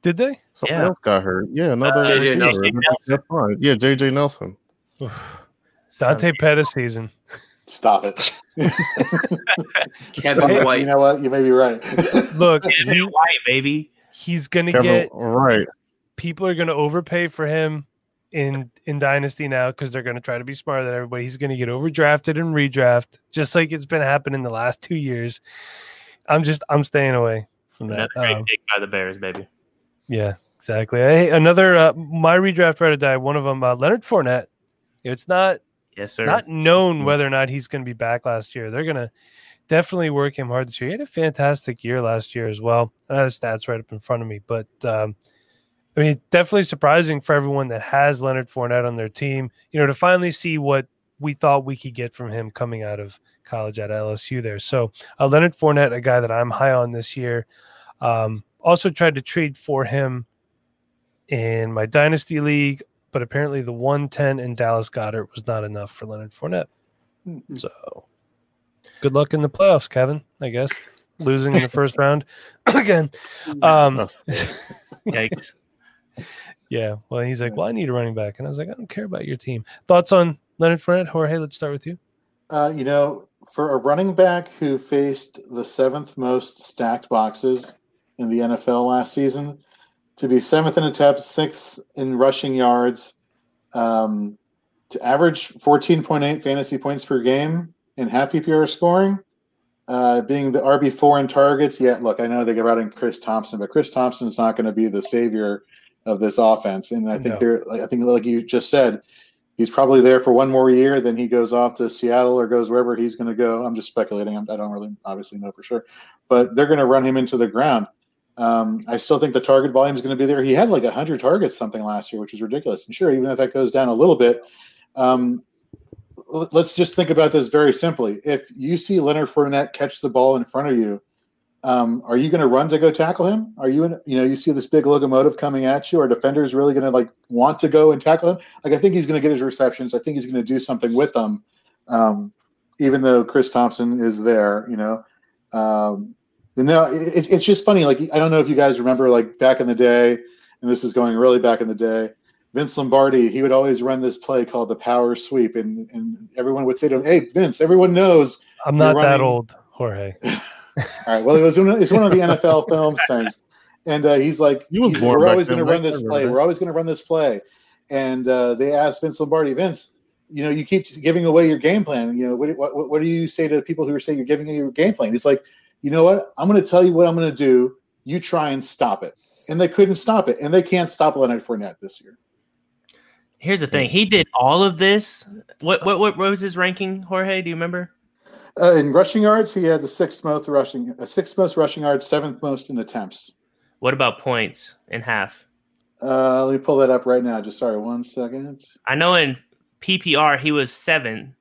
Did they? Someone yeah. else got hurt. Yeah, another uh, JJ Nelson. That's fine. Yeah, JJ Nelson. Dante Pettis season. Stop it. Kevin hey, White. You know what? You may be right. Look, Kevin White, baby. He's gonna Kevin, get right. People are gonna overpay for him in in Dynasty now because they're gonna try to be smarter than everybody. He's gonna get overdrafted and redraft, just like it's been happening the last two years. I'm just I'm staying away from that. Another great um, pick by the Bears, baby. Yeah, exactly. Hey, another uh, my redraft right to die. One of them, uh, Leonard Fournette. It's not yes, sir. Not known mm. whether or not he's going to be back last year. They're going to definitely work him hard this year. He had a fantastic year last year as well. I have the stats right up in front of me, but um, I mean, definitely surprising for everyone that has Leonard Fournette on their team. You know, to finally see what we thought we could get from him coming out of college at LSU there. So uh, Leonard Fournette, a guy that I'm high on this year. Um, also tried to trade for him in my dynasty league, but apparently the 110 in Dallas Goedert was not enough for Leonard Fournette. So good luck in the playoffs, Kevin. I guess losing in the first round again. Um, Yikes. Yeah. Well, he's like, well, I need a running back, and I was like, I don't care about your team. Thoughts on Leonard Fournette? Jorge, let's start with you. Uh, you know, for a running back who faced the seventh most stacked boxes in the NFL last season, to be seventh in attempts, sixth in rushing yards, um, to average 14.8 fantasy points per game in half PPR scoring, uh, being the RB4 in targets. Yeah, look, I know they get out in Chris Thompson, but Chris Thompson is not going to be the savior of this offense. And I think no. they're, I think, like you just said, he's probably there for one more year. Then he goes off to Seattle or goes wherever he's going to go. I'm just speculating. I don't really obviously know for sure, but they're going to run him into the ground. Um, I still think the target volume is going to be there. He had like 100 targets something last year, which is ridiculous. And sure, even if that goes down a little bit, um, let's just think about this very simply. If you see Leonard Fournette catch the ball in front of you, um, are you going to run to go tackle him? Are you, in, you know, you see this big locomotive coming at you? Are defenders really going to like want to go and tackle him? Like, I think he's going to get his receptions. I think he's going to do something with them, um, even though Chris Thompson is there. You know, um, no, it, it's just funny. Like, I don't know if you guys remember, like back in the day, and this is going really back in the day. Vince Lombardi, he would always run this play called the power sweep, and and everyone would say to him, "Hey, Vince, everyone knows I'm not that old, Jorge." All right. Well, it was it's one of the NFL films things, and uh, he's like, he was "We're always going to run this play. We're always going to run this play." And uh, they asked Vince Lombardi, Vince, you know, you keep giving away your game plan. You know, what, what, what do you say to people who are saying you're giving away your game plan? He's like, you know what? I'm going to tell you what I'm going to do. You try and stop it. And they couldn't stop it, and they can't stop Leonard Fournette this year. Here's the thing: he did all of this. What what what was his ranking, Jorge? Do you remember? Uh, in rushing yards, he had the sixth most rushing, uh, sixth most rushing yards, seventh most in attempts. What about points in half? Uh, let me pull that up right now. Just sorry, one second. I know in PPR he was seven,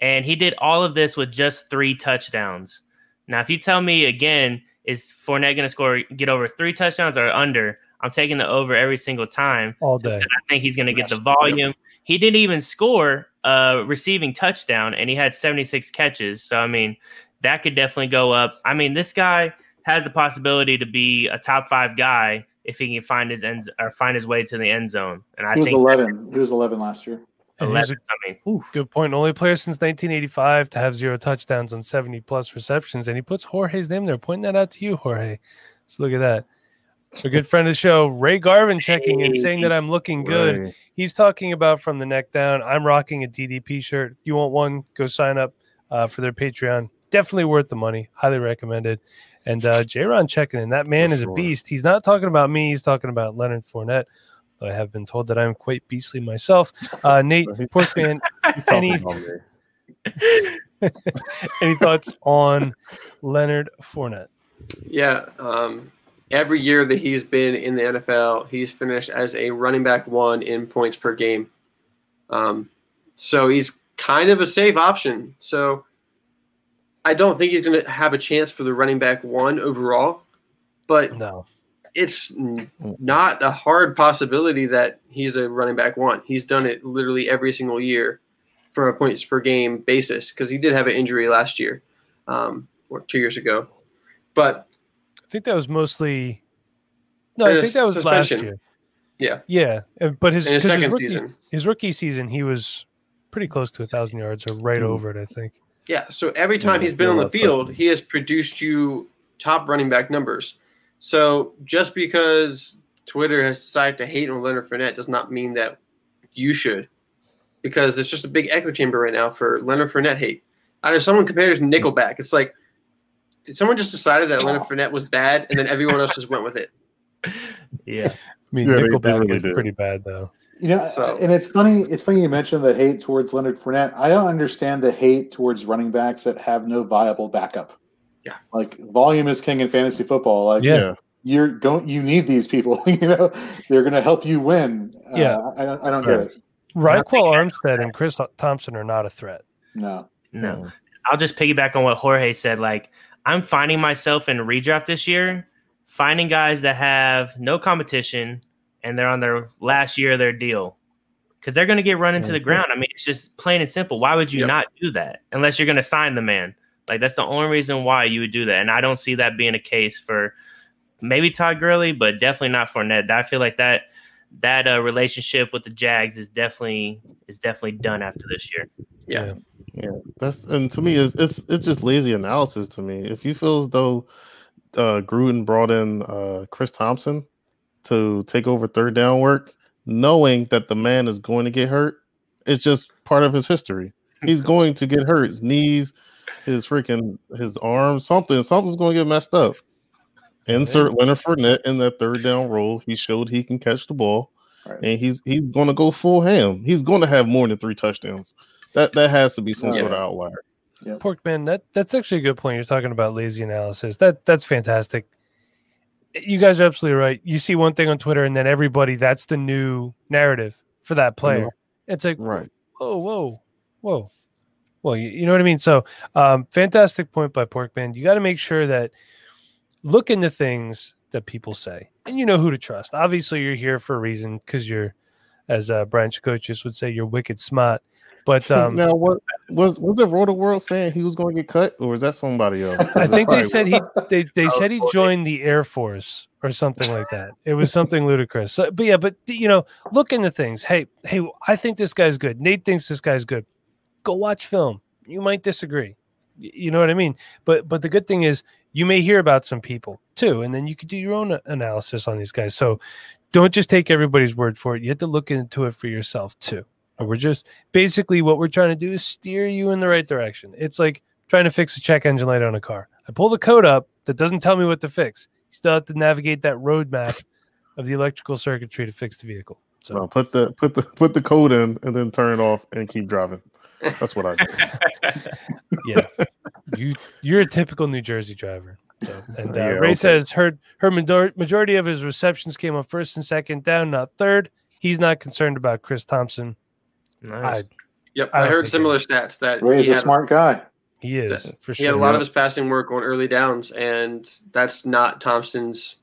and he did all of this with just three touchdowns. Now, if you tell me again, is Fournette going to score get over three touchdowns or under? I'm taking the over every single time. All day. I think he's going to get the volume. He didn't even score a receiving touchdown, and he had 76 catches. So I mean, that could definitely go up. I mean, this guy has the possibility to be a top five guy if he can find his end or find his way to the end zone. And I He was think 11. He was 11 last year. 11. a I mean, whew. good point. Only player since 1985 to have zero touchdowns on 70 plus receptions, and he puts Jorge's name there. Pointing that out to you, Jorge. So look at that. A good friend of the show, Ray Garvin, checking in, saying that I'm looking good. Right. He's talking about from the neck down. I'm rocking a DDP shirt. If you want one, go sign up uh, for their Patreon. Definitely worth the money. Highly recommended. And uh, J-Ron checking in. That man For is a beast. He's not talking about me. He's talking about Leonard Fournette. I have been told that I'm quite beastly myself. Uh, Nate Porkman, He's Any- any thoughts on Leonard Fournette? Yeah. Um, every year that he's been in the NFL, he's finished as a running back one in points per game. Um, so he's kind of a safe option. So I don't think he's going to have a chance for the running back one overall, but No. it's not a hard possibility that he's a running back one. He's done it literally every single year from a points per game basis because he did have an injury last year um, or two years ago. But I think that was mostly. No, I think that was last year. Yeah. Yeah, uh, but his, his second rookie, season. his rookie season, he was pretty close to a thousand yards, or right Mhm. over it, I think. Yeah, so every time Yeah, he's been on the field, he has produced you top running back numbers. So just because Twitter has decided to hate on Leonard Fournette does not mean that you should, because it's just a big echo chamber right now for Leonard Fournette hate. I know someone compared it to Nickelback. It's like, did someone just decided that Leonard Fournette was bad, and then everyone else just went with it? yeah. I mean, Yeah, they- they Nickelback really is did. pretty bad though. You know, So- and it's funny. It's funny you mentioned the hate towards Leonard Fournette. I don't understand the hate towards running backs that have no viable backup. Yeah. like volume is king in fantasy football. Like, Yeah. Yeah. you're don't you need these people? you know, they're going to help you win. Yeah. uh, I don't. I don't get Right. it. Ryquell Armstead and Chris Thompson are not a threat. No. No. I'll just piggyback on what Jorge said. Like, I'm finding myself in redraft this year, finding guys that have no competition and they're on their last year of their deal because they're going to get run into the Mhm. ground. I mean, it's just plain and simple. Why would you Yep. not do that unless you're going to sign the man? Like, that's the only reason why you would do that. And I don't see that being a case for maybe Todd Gurley, but definitely not for Ned. I feel like that that uh, relationship with the Jags is definitely is definitely done after this year. Yeah. Yeah, that's and to me it's it's it's just lazy analysis to me. If you feel as though uh Gruden brought in uh Chris Thompson to take over third down work, knowing that the man is going to get hurt, it's just part of his history. He's going to get hurt. His knees, his freaking his arms, something, something's going to get messed up. Insert Leonard Fournette in that third down role. He showed he can catch the ball, Right. and he's he's going to go full ham. He's going to have more than three touchdowns. That that has to be some Yeah. sort of outlier. Porkman, that that's actually a good point. You're talking about lazy analysis. That that's fantastic. You guys are absolutely right. You see one thing on Twitter, and then everybody that's the new narrative for that player. It's like Right. whoa, whoa, whoa. Well, you, you know what I mean? So, um, fantastic point by Porkman. You got to make sure that look into things that people say and you know who to trust. Obviously, you're here for a reason because you're, as a uh, Brian Chakotchis would say, you're wicked smart. But um, now, what was was the Roto World saying he was going to get cut, or was that somebody else? I think they Probably said he they, they said he joined the Air Force or something like that. It was something ludicrous. So, but yeah, but you know, look into things. Hey, hey, I think this guy's good. Nate thinks this guy's good. Go watch film. You might disagree. You know what I mean? But but the good thing is you may hear about some people too, and then you could do your own uh, analysis on these guys. So don't just take everybody's word for it. You have to look into it for yourself too. And we're just basically what we're trying to do is steer you in the right direction. It's like trying to fix a check engine light on a car. I pull the code up that doesn't tell me what to fix. You still have to navigate that roadmap of the electrical circuitry to fix the vehicle. So No, put the put the put the code in and then turn it off and keep driving. That's what I do. yeah, you you're a typical New Jersey driver. So, and uh, Yeah, Ray okay. says her her majority of his receptions came on first and second down, not third. He's not concerned about Chris Thompson. Nice. Yep, I I, heard think similar stats that Ray's he a had, smart guy. He is for he had a lot Yeah. of his passing work on early downs, and that's not Thompson's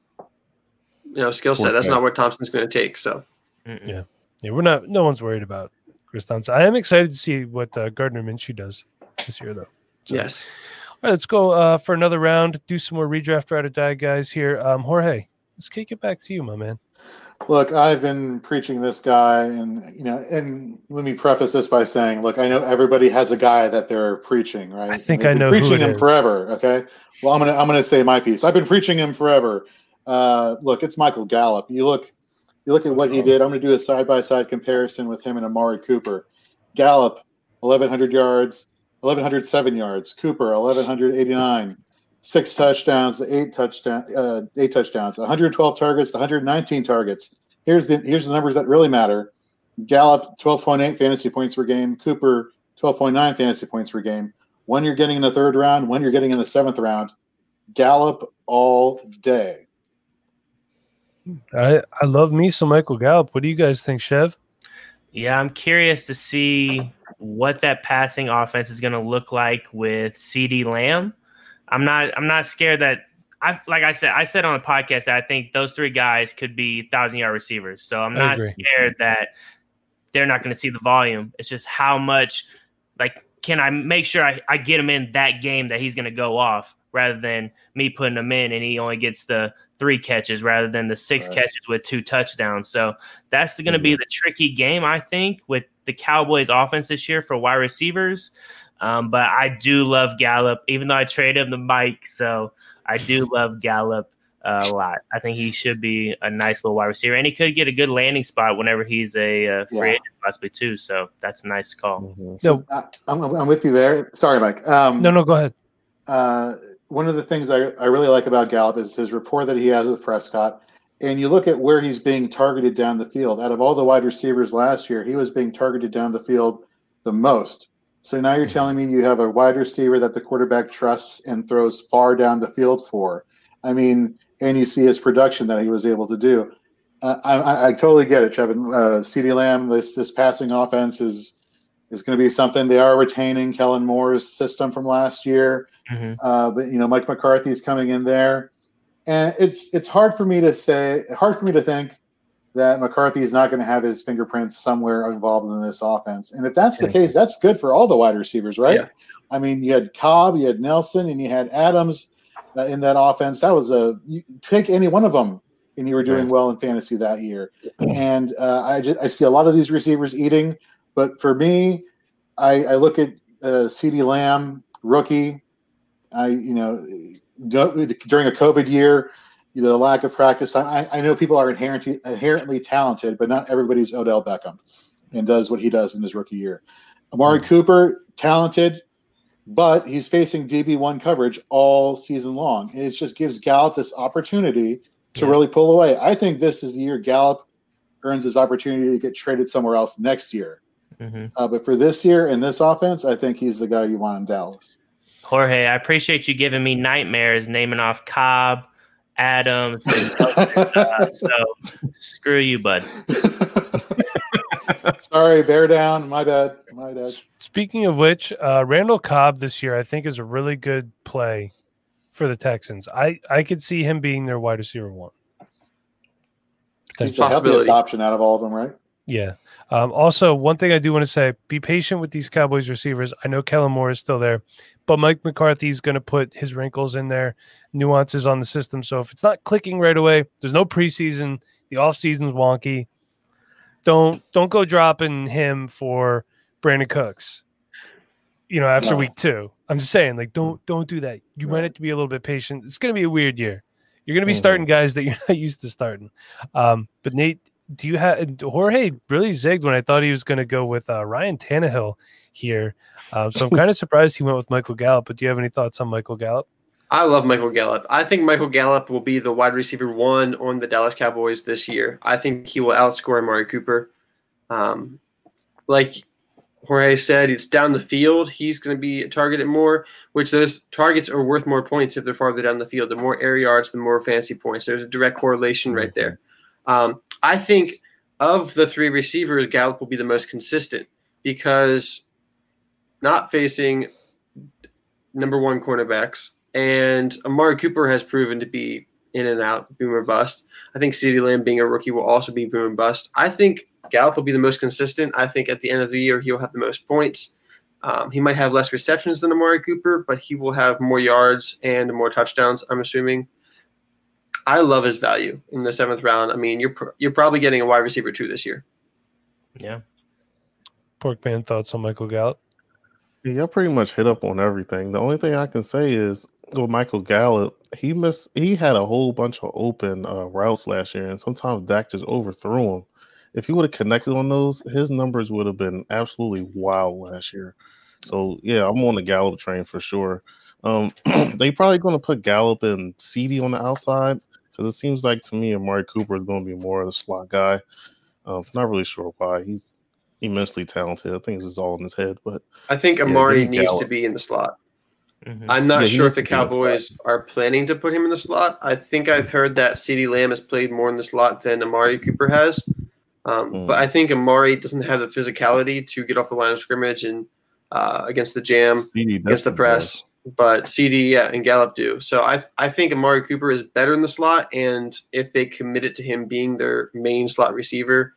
you know skill set. That's not what Thompson's going to take. So Mm-mm. Yeah. Yeah, we're not. No one's worried about Chris Thompson. I am excited to see what uh, Gardner Minshew does this year, though. So- yes, All right, let's go uh, for another round. Do some more redraft ride or die guys here. Um, Jorge, let's kick it back to you, my man. Look, I've been preaching this guy, and you know, and let me preface this by saying, look, I know everybody has a guy that they're preaching, right? I think I been know who preaching it him is. forever. Okay, well, I'm gonna I'm gonna say my piece. I've been preaching him forever. Uh, look, it's Michael Gallup. You look, you look at what he did. I'm gonna do a side by side comparison with him and Amari Cooper. Gallup, 1,100 yards, 1,107 yards. Cooper, 1,189 six touchdowns, eight touchdown, uh, eight touchdowns, 112 targets, 119 targets. Here's the here's the numbers that really matter. Gallup 12.8 fantasy points per game. Cooper 12.9 fantasy points per game. When you're getting in the third round, when you're getting in the seventh round, Gallup all day. I, I love me some Michael Gallup. What do you guys think, Chev? Yeah, I'm curious to see what that passing offense is going to look like with CeeDee Lamb. I'm not I'm not scared that I like I said I said on the podcast that I think those three guys could be thousand yard receivers. So I'm not scared that they're not going to see the volume. It's just how much like can I make sure I, I get him in that game that he's going to go off rather than me putting him in and he only gets the three catches rather than the six Right. catches with two touchdowns. So that's going to be the tricky game, I think, with the Cowboys offense this year for wide receivers. Um, but I do love Gallup, even though I traded him to Mike. So I do love Gallup uh, a lot. I think he should be a nice little wide receiver, and he could get a good landing spot whenever he's a uh, free Yeah. agent, possibly too. So that's a nice call. Mhm. So I, I'm, I'm with you there. Sorry, Mike. Um, No, no, go ahead. uh, one of the things I, I really like about Gallup is his rapport that he has with Prescott. And you look at where he's being targeted down the field. Out of all the wide receivers last year, he was being targeted down the field the most. So now you're telling me you have a wide receiver that the quarterback trusts and throws far down the field for. I mean, and you see his production that he was able to do. Uh, I, I, I totally get it, Chevin. Uh, CeeDee Lamb, this this passing offense is is going to be something. They are retaining Kellen Moore's system from last year. Mhm. Uh, but you know, Mike McCarthy's coming in there, and it's it's hard for me to say, hard for me to think that McCarthy is not going to have his fingerprints somewhere involved in this offense. And if that's the case, that's good for all the wide receivers, right? Yeah. I mean, you had Cobb, you had Nelson, and you had Adams uh, in that offense. That was a you pick any one of them, and you were doing well in fantasy that year. And uh, I just, I see a lot of these receivers eating, but for me, I, I look at uh, CeeDee Lamb, rookie. I you know during a COVID year, you know the lack of practice. I, I know people are inherently inherently talented, but not everybody's Odell Beckham and does what he does in his rookie year. Amari Cooper, talented, but he's facing DB one coverage all season long. And it just gives Gallup this opportunity to Yeah. really pull away. I think this is the year Gallup earns his opportunity to get traded somewhere else next year. Mhm. Uh, but for this year and this offense, I think he's the guy you want in Dallas. Jorge, I appreciate you giving me nightmares naming off Cobb, Adams, and uh, so screw you, bud. Sorry, bear down. My bad. My bad. Speaking of which, uh, Randall Cobb this year, I think, is a really good play for the Texans. I, I could see him being their wide receiver one. He's the healthiest option out of all of them, right? Yeah. Um, also, one thing I do want to say: be patient with these Cowboys receivers. I know Kellen Moore is still there, but Mike McCarthy's going to put his wrinkles in there, nuances on the system. So if it's not clicking right away, there's no preseason. The offseason's wonky. Don't don't go dropping him for Brandin Cooks. You know, after No. week two. I'm just saying, like, don't don't do that. You might Right. have to be a little bit patient. It's going to be a weird year. You're going to be Mhm. starting guys that you're not used to starting. Um, but Nate, do you have Jorge really zigged when I thought he was going to go with uh, Ryan Tannehill here? Um, so I'm kind of surprised he went with Michael Gallup. But do you have any thoughts on Michael Gallup? I love Michael Gallup. I think Michael Gallup will be the wide receiver one on the Dallas Cowboys this year. I think he will outscore Amari Cooper. Um, like Jorge said, it's down the field. He's going to be targeted more, which those targets are worth more points if they're farther down the field. The more air yards, the more fantasy points. There's a direct correlation right there. Um, I think of the three receivers, Gallup will be the most consistent because not facing number one cornerbacks, and Amari Cooper has proven to be in and out, boom or bust. I think CeeDee Lamb being a rookie will also be boom and bust. I think Gallup will be the most consistent. I think at the end of the year he'll have the most points. Um, he might have less receptions than Amari Cooper, but he will have more yards and more touchdowns. I'm assuming. I love his value in the seventh round. I mean, you're pr- you're probably getting a wide receiver two this year. Yeah. Porkman thoughts on Michael Gallup. Yeah, I pretty much hit up on everything. The only thing I can say is with Michael Gallup, he missed. He had a whole bunch of open uh, routes last year, and sometimes Dak just overthrew him. If he would have connected on those, his numbers would have been absolutely wild last year. So yeah, I'm on the Gallup train for sure. Um, they probably going to put Gallup and CeeDee on the outside because it seems like to me Amari Cooper is going to be more of a slot guy. Um, not really sure why. He's immensely talented. I think this is all in his head, but I think Amari give me needs to be in the slot. Mhm. I'm not Yeah, sure if the to the Cowboys are planning to put him in the slot. I think I've heard that CeeDee Lamb has played more in the slot than Amari Cooper has. Um, Mm. But I think Amari doesn't have the physicality to get off the line of scrimmage and uh, against the jam, CeeDee against the definitely press. But CeeDee yeah, and Gallup do. So I I think Amari Cooper is better in the slot, and if they committed to him being their main slot receiver,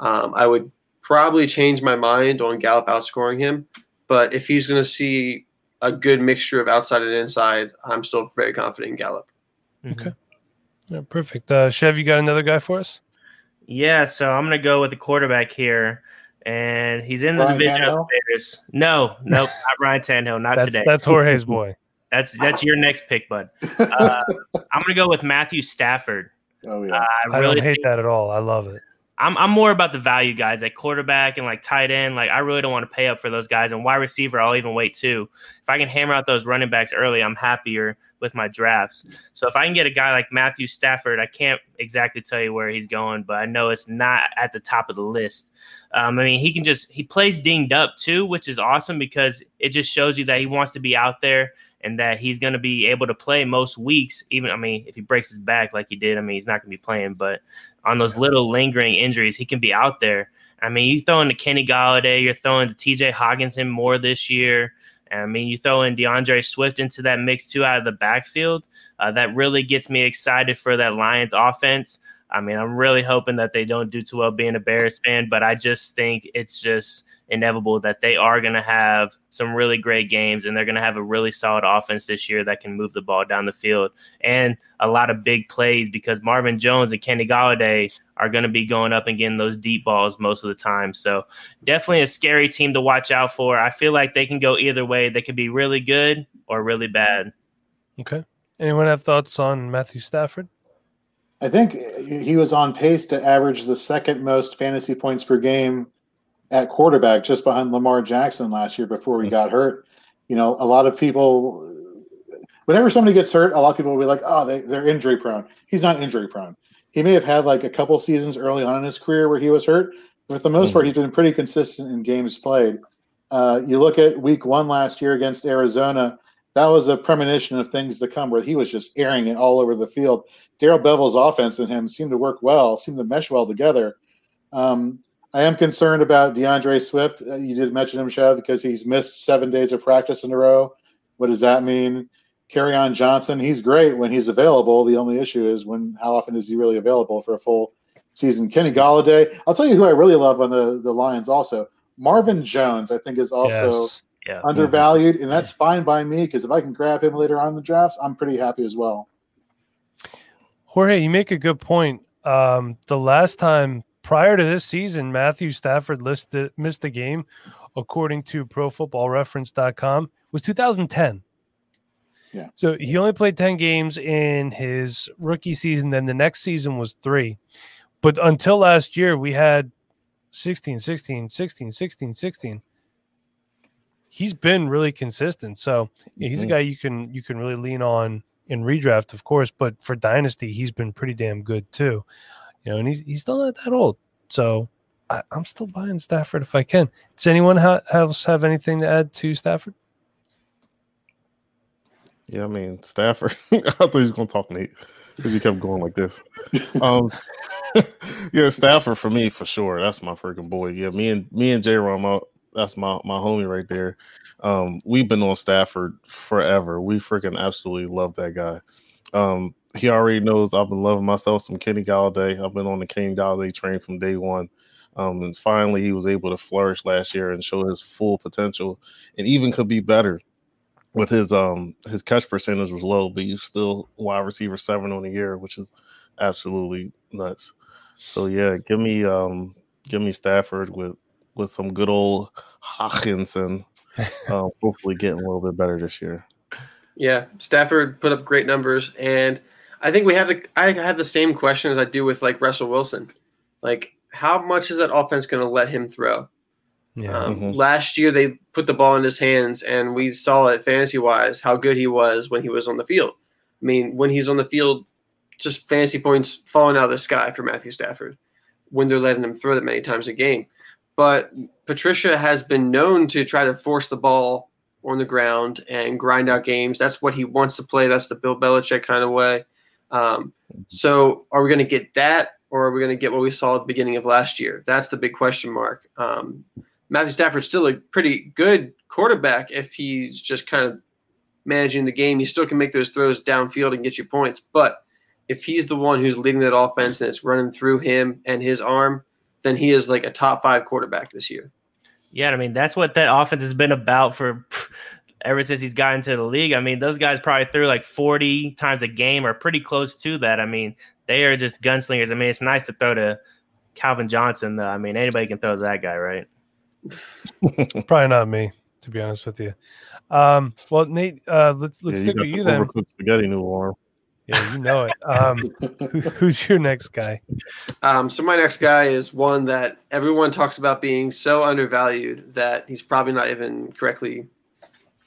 um, I would probably change my mind on Gallup outscoring him. But if he's going to see a good mixture of outside and inside, I'm still very confident in Gallup. Mhm. Okay. Yeah, perfect. Uh, Chev, you got another guy for us? Yeah, so I'm gonna go with the quarterback here, and he's in the Ryan division of Tannehill? the Bears. No, nope, not Ryan Tannehill, not That's today. that's Jorge's boy. That's that's your next pick, bud. Uh, I'm gonna go with Matthew Stafford. oh Uh, yeah. I I really don't hate think that at all. I love it. I'm I'm more about the value guys, like quarterback and like tight end. Like I really don't want to pay up for those guys. And wide receiver, I'll even wait too. If I can hammer out those running backs early, I'm happier with my drafts. So if I can get a guy like Matthew Stafford, I can't exactly tell you where he's going, but I know it's not at the top of the list. Um, I mean, he can just he plays dinged up too, which is awesome because it just shows you that he wants to be out there and that he's going to be able to play most weeks. Even I mean, if he breaks his back like he did, I mean, he's not going to be playing, but on those little lingering injuries, he can be out there. I mean, you throw in to Kenny Golladay, you're throwing to TJ Hockenson more this year. I mean, you throw in D'Andre Swift into that mix too out of the backfield. Uh, that really gets me excited for that Lions offense. I mean, I'm really hoping that they don't do too well being a Bears fan, but I just think it's just inevitable that they are going to have some really great games and they're going to have a really solid offense this year that can move the ball down the field and a lot of big plays because Marvin Jones and Kenny Golladay are going to be going up and getting those deep balls most of the time. So definitely a scary team to watch out for. I feel like they can go either way. They could be really good or really bad. Okay. Anyone have thoughts on Matthew Stafford? I think he was on pace to average the second most fantasy points per game at quarterback, just behind Lamar Jackson last year before he got hurt. You know, a lot of people, whenever somebody gets hurt, a lot of people will be like, oh, they, they're injury prone. He's not injury prone. He may have had like a couple seasons early on in his career where he was hurt, but for the most part, he's been pretty consistent in games played. Uh, you look at week one last year against Arizona, that was a premonition of things to come where he was just airing it all over the field. Darrell Bevell's offense and him seemed to work well, seemed to mesh well together. Um, I am concerned about D'Andre Swift. Uh, you did mention him, Chev, because he's missed seven days of practice in a row. What does that mean? Kerryon Johnson, he's great when he's available. The only issue is when how often is he really available for a full season? Kenny Golladay. I'll tell you who I really love on the, the Lions also. Marvin Jones, I think, is also yes. Yeah. undervalued, and that's fine by me because if I can grab him later on in the drafts, I'm pretty happy as well. Jorge, you make a good point. Um, the last time prior to this season, Matthew Stafford listed missed the game, according to ProFootballReference.com, was 2010. Yeah. So he only played 10 games in his rookie season. Then the next season was three. But until last year, we had 16, 16, 16, 16, 16. He's been really consistent. So yeah, he's a Mhm. guy you can you can really lean on in redraft, of course, but for dynasty, he's been pretty damn good too. You know, and he's he's still not that old, so I, I'm still buying Stafford if I can. Does anyone ha- else have anything to add to Stafford? Yeah, I mean Stafford. I thought he was going to talk Nate because he kept going like this. Um, yeah, Stafford for me for sure. That's my freaking boy. Yeah, me and me and J. Rom, that's my my homie right there. Um, we've been on Stafford forever. We freaking absolutely love that guy. Um, he already knows I've been loving myself some Kenny Golladay. I've been on the Kenny Golladay train from day one. Um, and finally, he was able to flourish last year and show his full potential, and even could be better. With his um his catch percentage was low, but he's still wide receiver seven on the year, which is absolutely nuts. So yeah, give me um give me Stafford with with some good old Hockenson. uh, hopefully, getting a little bit better this year. Yeah, Stafford put up great numbers, and I think we have the I have the same question as I do with like Russell Wilson. Like, how much is that offense going to let him throw? Yeah. Um, Mhm. Last year, they put the ball in his hands, and we saw it fantasy wise how good he was when he was on the field. I mean, when he's on the field, just fantasy points falling out of the sky for Matthew Stafford when they're letting him throw that many times a game. But Patricia has been known to try to force the ball on the ground and grind out games. That's what he wants to play. That's the Bill Belichick kind of way. Um, so, are we going to get that, or are we going to get what we saw at the beginning of last year? That's the big question mark. Um, Matthew Stafford's still a pretty good quarterback if he's just kind of managing the game. He still can make those throws downfield and get you points. But if he's the one who's leading that offense and it's running through him and his arm, then he is like a top five quarterback this year. Yeah, I mean that's what that offense has been about for ever since he's gotten to the league. I mean, those guys probably threw like 40 times a game or pretty close to that. I mean, they are just gunslingers. I mean, it's nice to throw to Calvin Johnson though. I mean, anybody can throw to that guy, right? Probably not me, to be honest with you. Um, well, Nate, uh, let's let's Yeah, stick got with the you then. overcooked spaghetti noodle arm. Yeah, you know it. Um, who, who's your next guy? Um, so my next guy is one that everyone talks about being so undervalued that he's probably not even correctly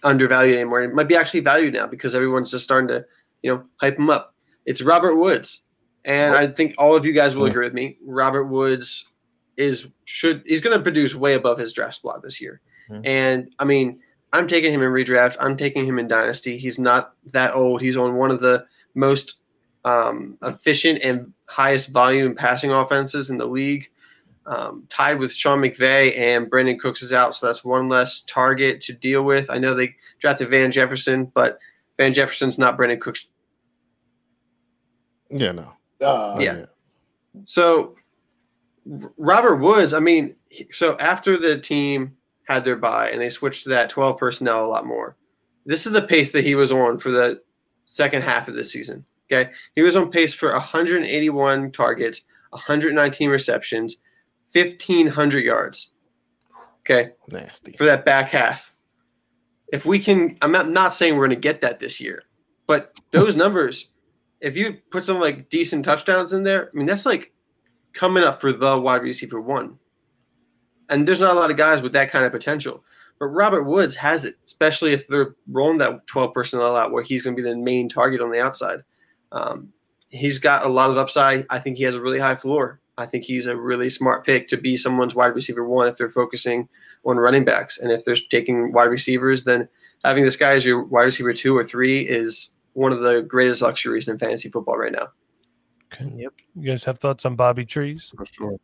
undervalued anymore. He might be actually valued now because everyone's just starting to, you know, hype him up. It's Robert Woods, and I think all of you guys will agree with me. Robert Woods is should he's going to produce way above his draft spot this year, Mhm. and I mean I'm taking him in redraft. I'm taking him in dynasty. He's not that old. He's on one of the most um, efficient and highest volume passing offenses in the league, um, tied with Sean McVay and Brandin Cooks is out, so that's one less target to deal with. I know they drafted Van Jefferson, but Van Jefferson's not Brandin Cooks. Yeah, no. Uh, Yeah. So Robert Woods, I mean, so after the team had their bye and they switched to that 12 personnel a lot more, this is the pace that he was on for the second half of the season. Okay. He was on pace for 181 targets, 119 receptions, 1,500 yards. Okay. Nasty. For that back half. If we can, I'm not, not saying we're going to get that this year, but those numbers, if you put some like decent touchdowns in there, I mean, that's like coming up for the wide receiver one. And there's not a lot of guys with that kind of potential. But Robert Woods has it, especially if they're rolling that 12 personnel out where he's going to be the main target on the outside. Um, he's got a lot of upside. I think he has a really high floor. I think he's a really smart pick to be someone's wide receiver one if they're focusing on running backs. And if they're taking wide receivers, then having this guy as your wide receiver two or three is one of the greatest luxuries in fantasy football right now. Okay. Yep. You guys have thoughts on Bobby Trees? For sure.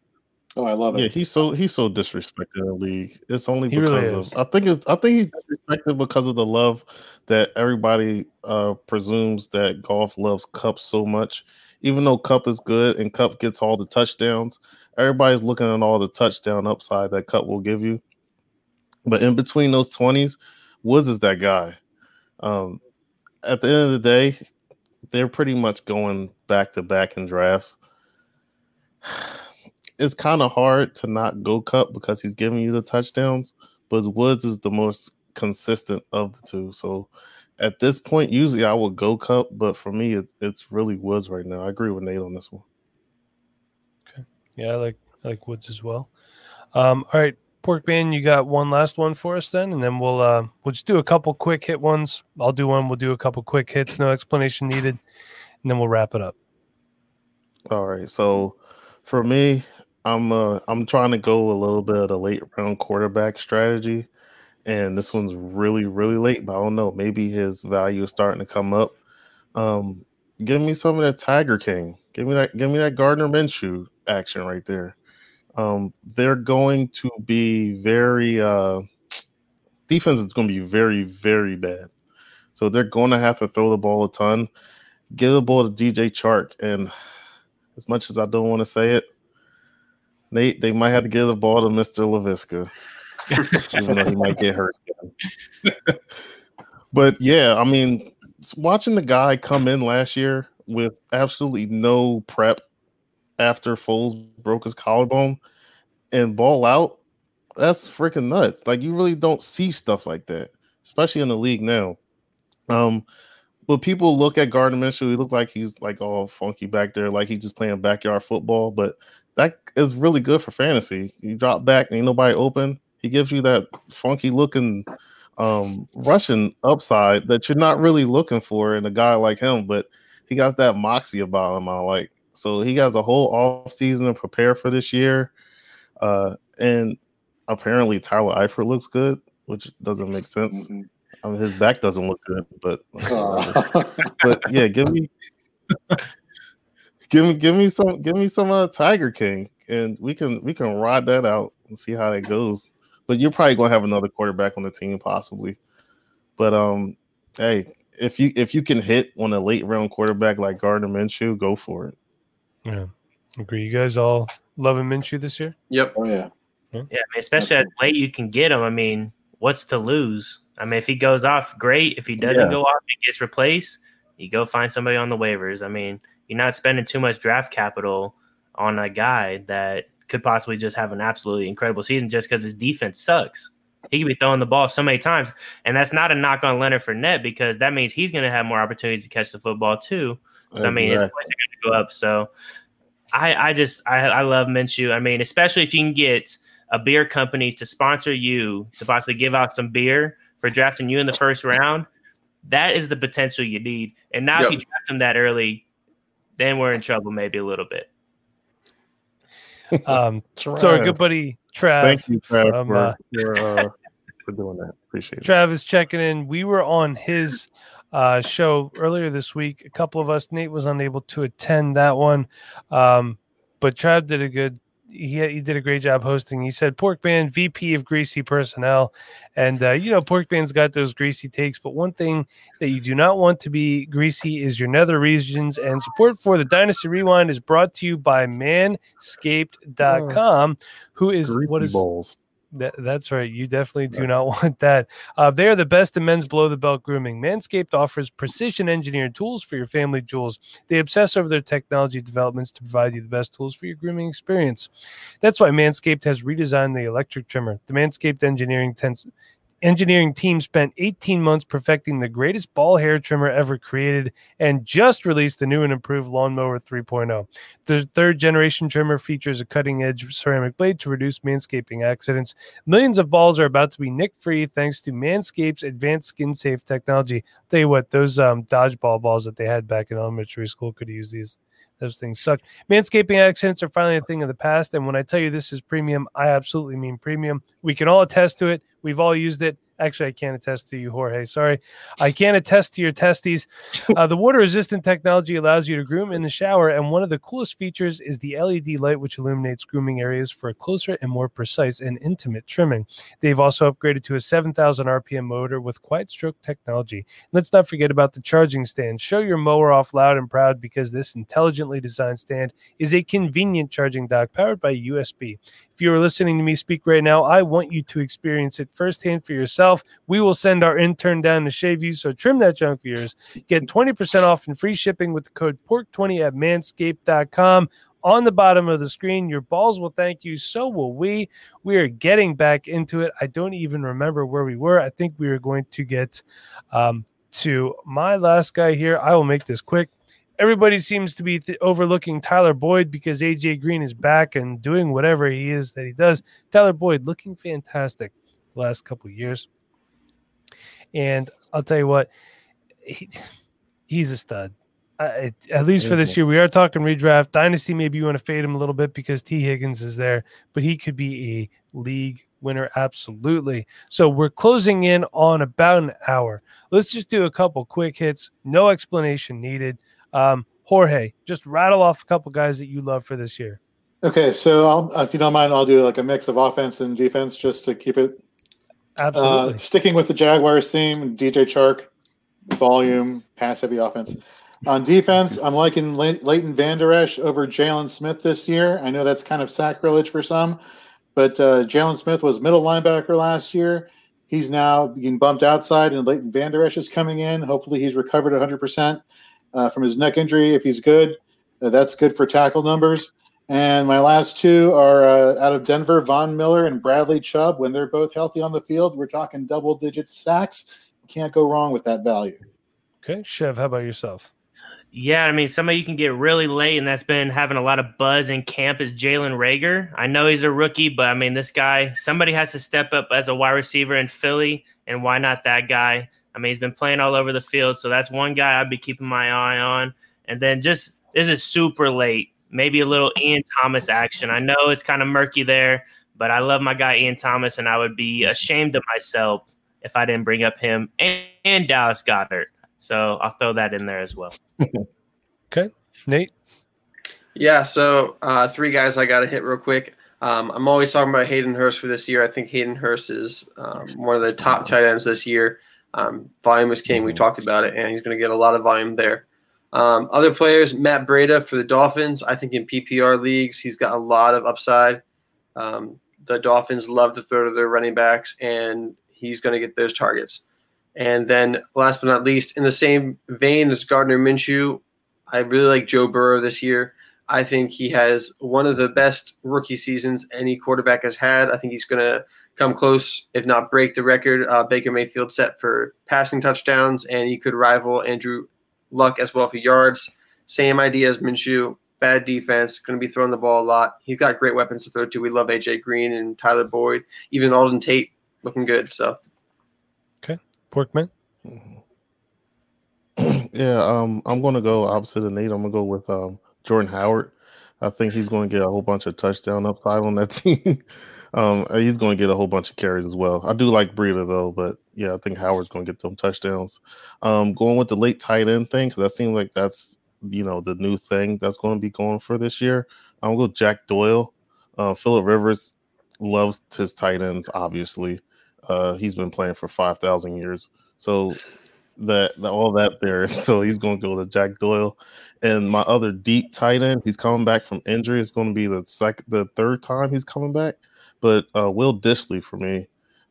Oh, I love it. Yeah, he's so he's so disrespected in the league. It's only He because really of. I think it's I think he's disrespected because of the love that everybody uh presumes that Goff loves Kupp so much. Even though Kupp is good and Kupp gets all the touchdowns, everybody's looking at all the touchdown upside that Kupp will give you. But in between those 20s, Woods is that guy. Um at the end of the day, they're pretty much going back to back in drafts it's kind of hard to not go Kupp because he's giving you the touchdowns, but Woods is the most consistent of the two. So at this point, usually I would go Kupp, but for me, it's it's really Woods right now. I agree with Nate on this one. Okay. Yeah, I like I like Woods as well. Um, all right, Pork Man, you got one last one for us then, and then we'll uh, we'll just do a couple quick hit ones. I'll do one. We'll do a couple quick hits, no explanation needed, and then we'll wrap it up. All right, so for me, I'm uh I'm trying to go a little bit of the late round quarterback strategy, and this one's really really late, but I don't know. Maybe his value is starting to come up. Um, give me some of that Tiger King. Give me that. Give me that Gardner Minshew action right there. Um, they're going to be very uh, defense is going to be very very bad. So they're going to have to throw the ball a ton. give the ball to DJ Chark. And as much as I don't want to say it, Nate, they might have to give the ball to Mr. Laviska, even though he might get hurt. but yeah, I mean, watching the guy come in last year with absolutely no prep after Foles broke his collarbone and ball out, that's freaking nuts. Like you really don't see stuff like that, especially in the league now. Um, but people look at Gardner Minshew, he look like he's like all funky back there, like he's just playing backyard football. But that is really good for fantasy. You drop back, ain't nobody open. He gives you that funky looking um rushing upside that you're not really looking for in a guy like him, but he got that moxie about him. I like so he has a whole off season to prepare for this year. Uh and apparently Tyler Eifert looks good, which doesn't make sense. Mm-hmm. I mean, his back doesn't look good, but but yeah, give me give me give me some give me some uh, Tiger King, and we can we can ride that out and see how that goes. But you're probably gonna have another quarterback on the team, possibly. But um, hey, if you if you can hit on a late round quarterback like Gardner Minshew, go for it. Yeah, agree. You guys all loving Minshew this year? Yep. Oh yeah. Yeah, I mean, especially at late you can get him. I mean, what's to lose? I mean, if he goes off, great. If he doesn't yeah. go off, he gets replaced. You go find somebody on the waivers. I mean, you're not spending too much draft capital on a guy that could possibly just have an absolutely incredible season just because his defense sucks. He could be throwing the ball so many times, and that's not a knock on Leonard Fournette because that means he's going to have more opportunities to catch the football too. So I mean, his points are going to go up. So I, I just I, I love Minshew. I mean, especially if you can get a beer company to sponsor you to possibly give out some beer for drafting you in the first round, that is the potential you need. And now, yep. if you draft him that early, then we're in trouble, maybe a little bit. Um, so our good buddy Trav. Thank you, Trav, from, for, uh, for, uh, for doing that. Appreciate it. Trav is checking in. We were on his uh, show earlier this week. A couple of us, Nate was unable to attend that one, um, but Trav did a good he, he did a great job hosting. He said Pork Band VP of Greasy Personnel, and uh, you know Pork Band's got those greasy takes. But one thing that you do not want to be greasy is your nether regions. And support for the Dynasty Rewind is brought to you by Manscaped.com, who is what is balls. That, that's right. You definitely do not want that. Uh, they are the best in men's below the belt grooming. Manscaped offers precision engineered tools for your family jewels. They obsess over their technology developments to provide you the best tools for your grooming experience. That's why Manscaped has redesigned the electric trimmer. The Manscaped engineering tends engineering team spent 18 months perfecting the greatest ball hair trimmer ever created and just released the new and improved Lawnmower 3.0. The third generation trimmer features a cutting edge ceramic blade to reduce manscaping accidents. Millions of balls are about to be nick free thanks to Manscaped's advanced skin safe technology. I'll tell you what, those um, dodgeball balls that they had back in elementary school could use these those things suck. Manscaping accidents are finally a thing of the past. And when I tell you this is premium, I absolutely mean premium. We can all attest to it. We've all used it. Actually, I can't attest to you, Jorge. Sorry. I can't attest to your testes. Uh, the water resistant technology allows you to groom in the shower. And one of the coolest features is the LED light, which illuminates grooming areas for a closer and more precise and intimate trimming. They've also upgraded to a 7,000 RPM motor with quiet stroke technology. Let's not forget about the charging stand. Show your mower off loud and proud because this intelligently designed stand is a convenient charging dock powered by USB. If you are listening to me speak right now, I want you to experience it firsthand for yourself. We will send our intern down to shave you, so trim that junk of yours. Get 20% off and free shipping with the code PORK20 at manscaped.com on the bottom of the screen. Your balls will thank you. So will we. We are getting back into it. I don't even remember where we were. I think we were going to get um, to my last guy here. I will make this quick everybody seems to be th- overlooking Tyler Boyd because AJ Green is back and doing whatever he is that he does. Tyler Boyd looking fantastic the last couple years. And I'll tell you what, he, he's a stud. Uh, at least for this year, we are talking redraft dynasty. Maybe you want to fade him a little bit because Tee Higgins is there, but he could be a league winner absolutely. So we're closing in on about an hour. Let's just do a couple quick hits. No explanation needed. Um, Jorge, just rattle off a couple guys that you love for this year. Okay, so I'll, if you don't mind, I'll do like a mix of offense and defense just to keep it. Absolutely. Uh, sticking with the Jaguars theme, DJ Chark, volume, pass heavy offense. On defense, I'm liking Leighton Vander Esch over Jaylon Smith this year. I know that's kind of sacrilege for some, but uh, Jaylon Smith was middle linebacker last year. He's now being bumped outside, and Leighton Vander Esch is coming in. Hopefully, he's recovered 100% uh, from his neck injury. If he's good, uh, that's good for tackle numbers. And my last two are uh, out of Denver, Von Miller and Bradley Chubb. When they're both healthy on the field, we're talking double digit sacks. You can't go wrong with that value. Okay. Chev, how about yourself? Yeah, I mean, somebody you can get really late and that's been having a lot of buzz in camp is Jalen Reagor. I know he's a rookie, but I mean, this guy, somebody has to step up as a wide receiver in Philly, and why not that guy? I mean, he's been playing all over the field, so that's one guy I'd be keeping my eye on. And then just this is super late maybe a little Ian Thomas action. I know it's kind of murky there, but I love my guy Ian Thomas, and I would be ashamed of myself if I didn't bring up him and, and Dallas Goedert. So I'll throw that in there as well. okay, Nate. Yeah, so uh, three guys I got to hit real quick. Um, I'm always talking about Hayden Hurst for this year. I think Hayden Hurst is um, one of the top tight ends this year. Um, volume is king. We talked about it, and he's going to get a lot of volume there. Um, other players, Matt Breida for the Dolphins. I think in PPR leagues, he's got a lot of upside. Um, the Dolphins love to throw to their running backs, and he's going to get those targets. And then, last but not least, in the same vein as Gardner Minshew, I really like Joe Burrow this year. I think he has one of the best rookie seasons any quarterback has had. I think he's going to come close, if not break the record uh, Baker Mayfield set for passing touchdowns, and he could rival Andrew Luck as well for yards. Same idea as Minshew. Bad defense, going to be throwing the ball a lot. He's got great weapons to throw to. We love AJ Green and Tyler Boyd, even Auden Tate looking good. So, okay, Porkman. yeah, um, I'm going to go opposite of Nate. I'm going to go with um, Jordan Howard. I think he's going to get a whole bunch of touchdown upside on that team. Um, uh, he's going to get a whole bunch of carries as well. I do like Breida though, but yeah, I think Howard's going to get them touchdowns. Um, going with the late tight end thing because that seems like that's you know the new thing that's going to be going for this year. I'm going to go Jack Doyle. Uh, Philip Rivers loves his tight ends. Obviously, uh, he's been playing for five thousand years, so that, that all that there. So he's going to go to Jack Doyle, and my other deep tight end. He's coming back from injury. It's going to be the second, the third time he's coming back but uh, Will Dissly for me.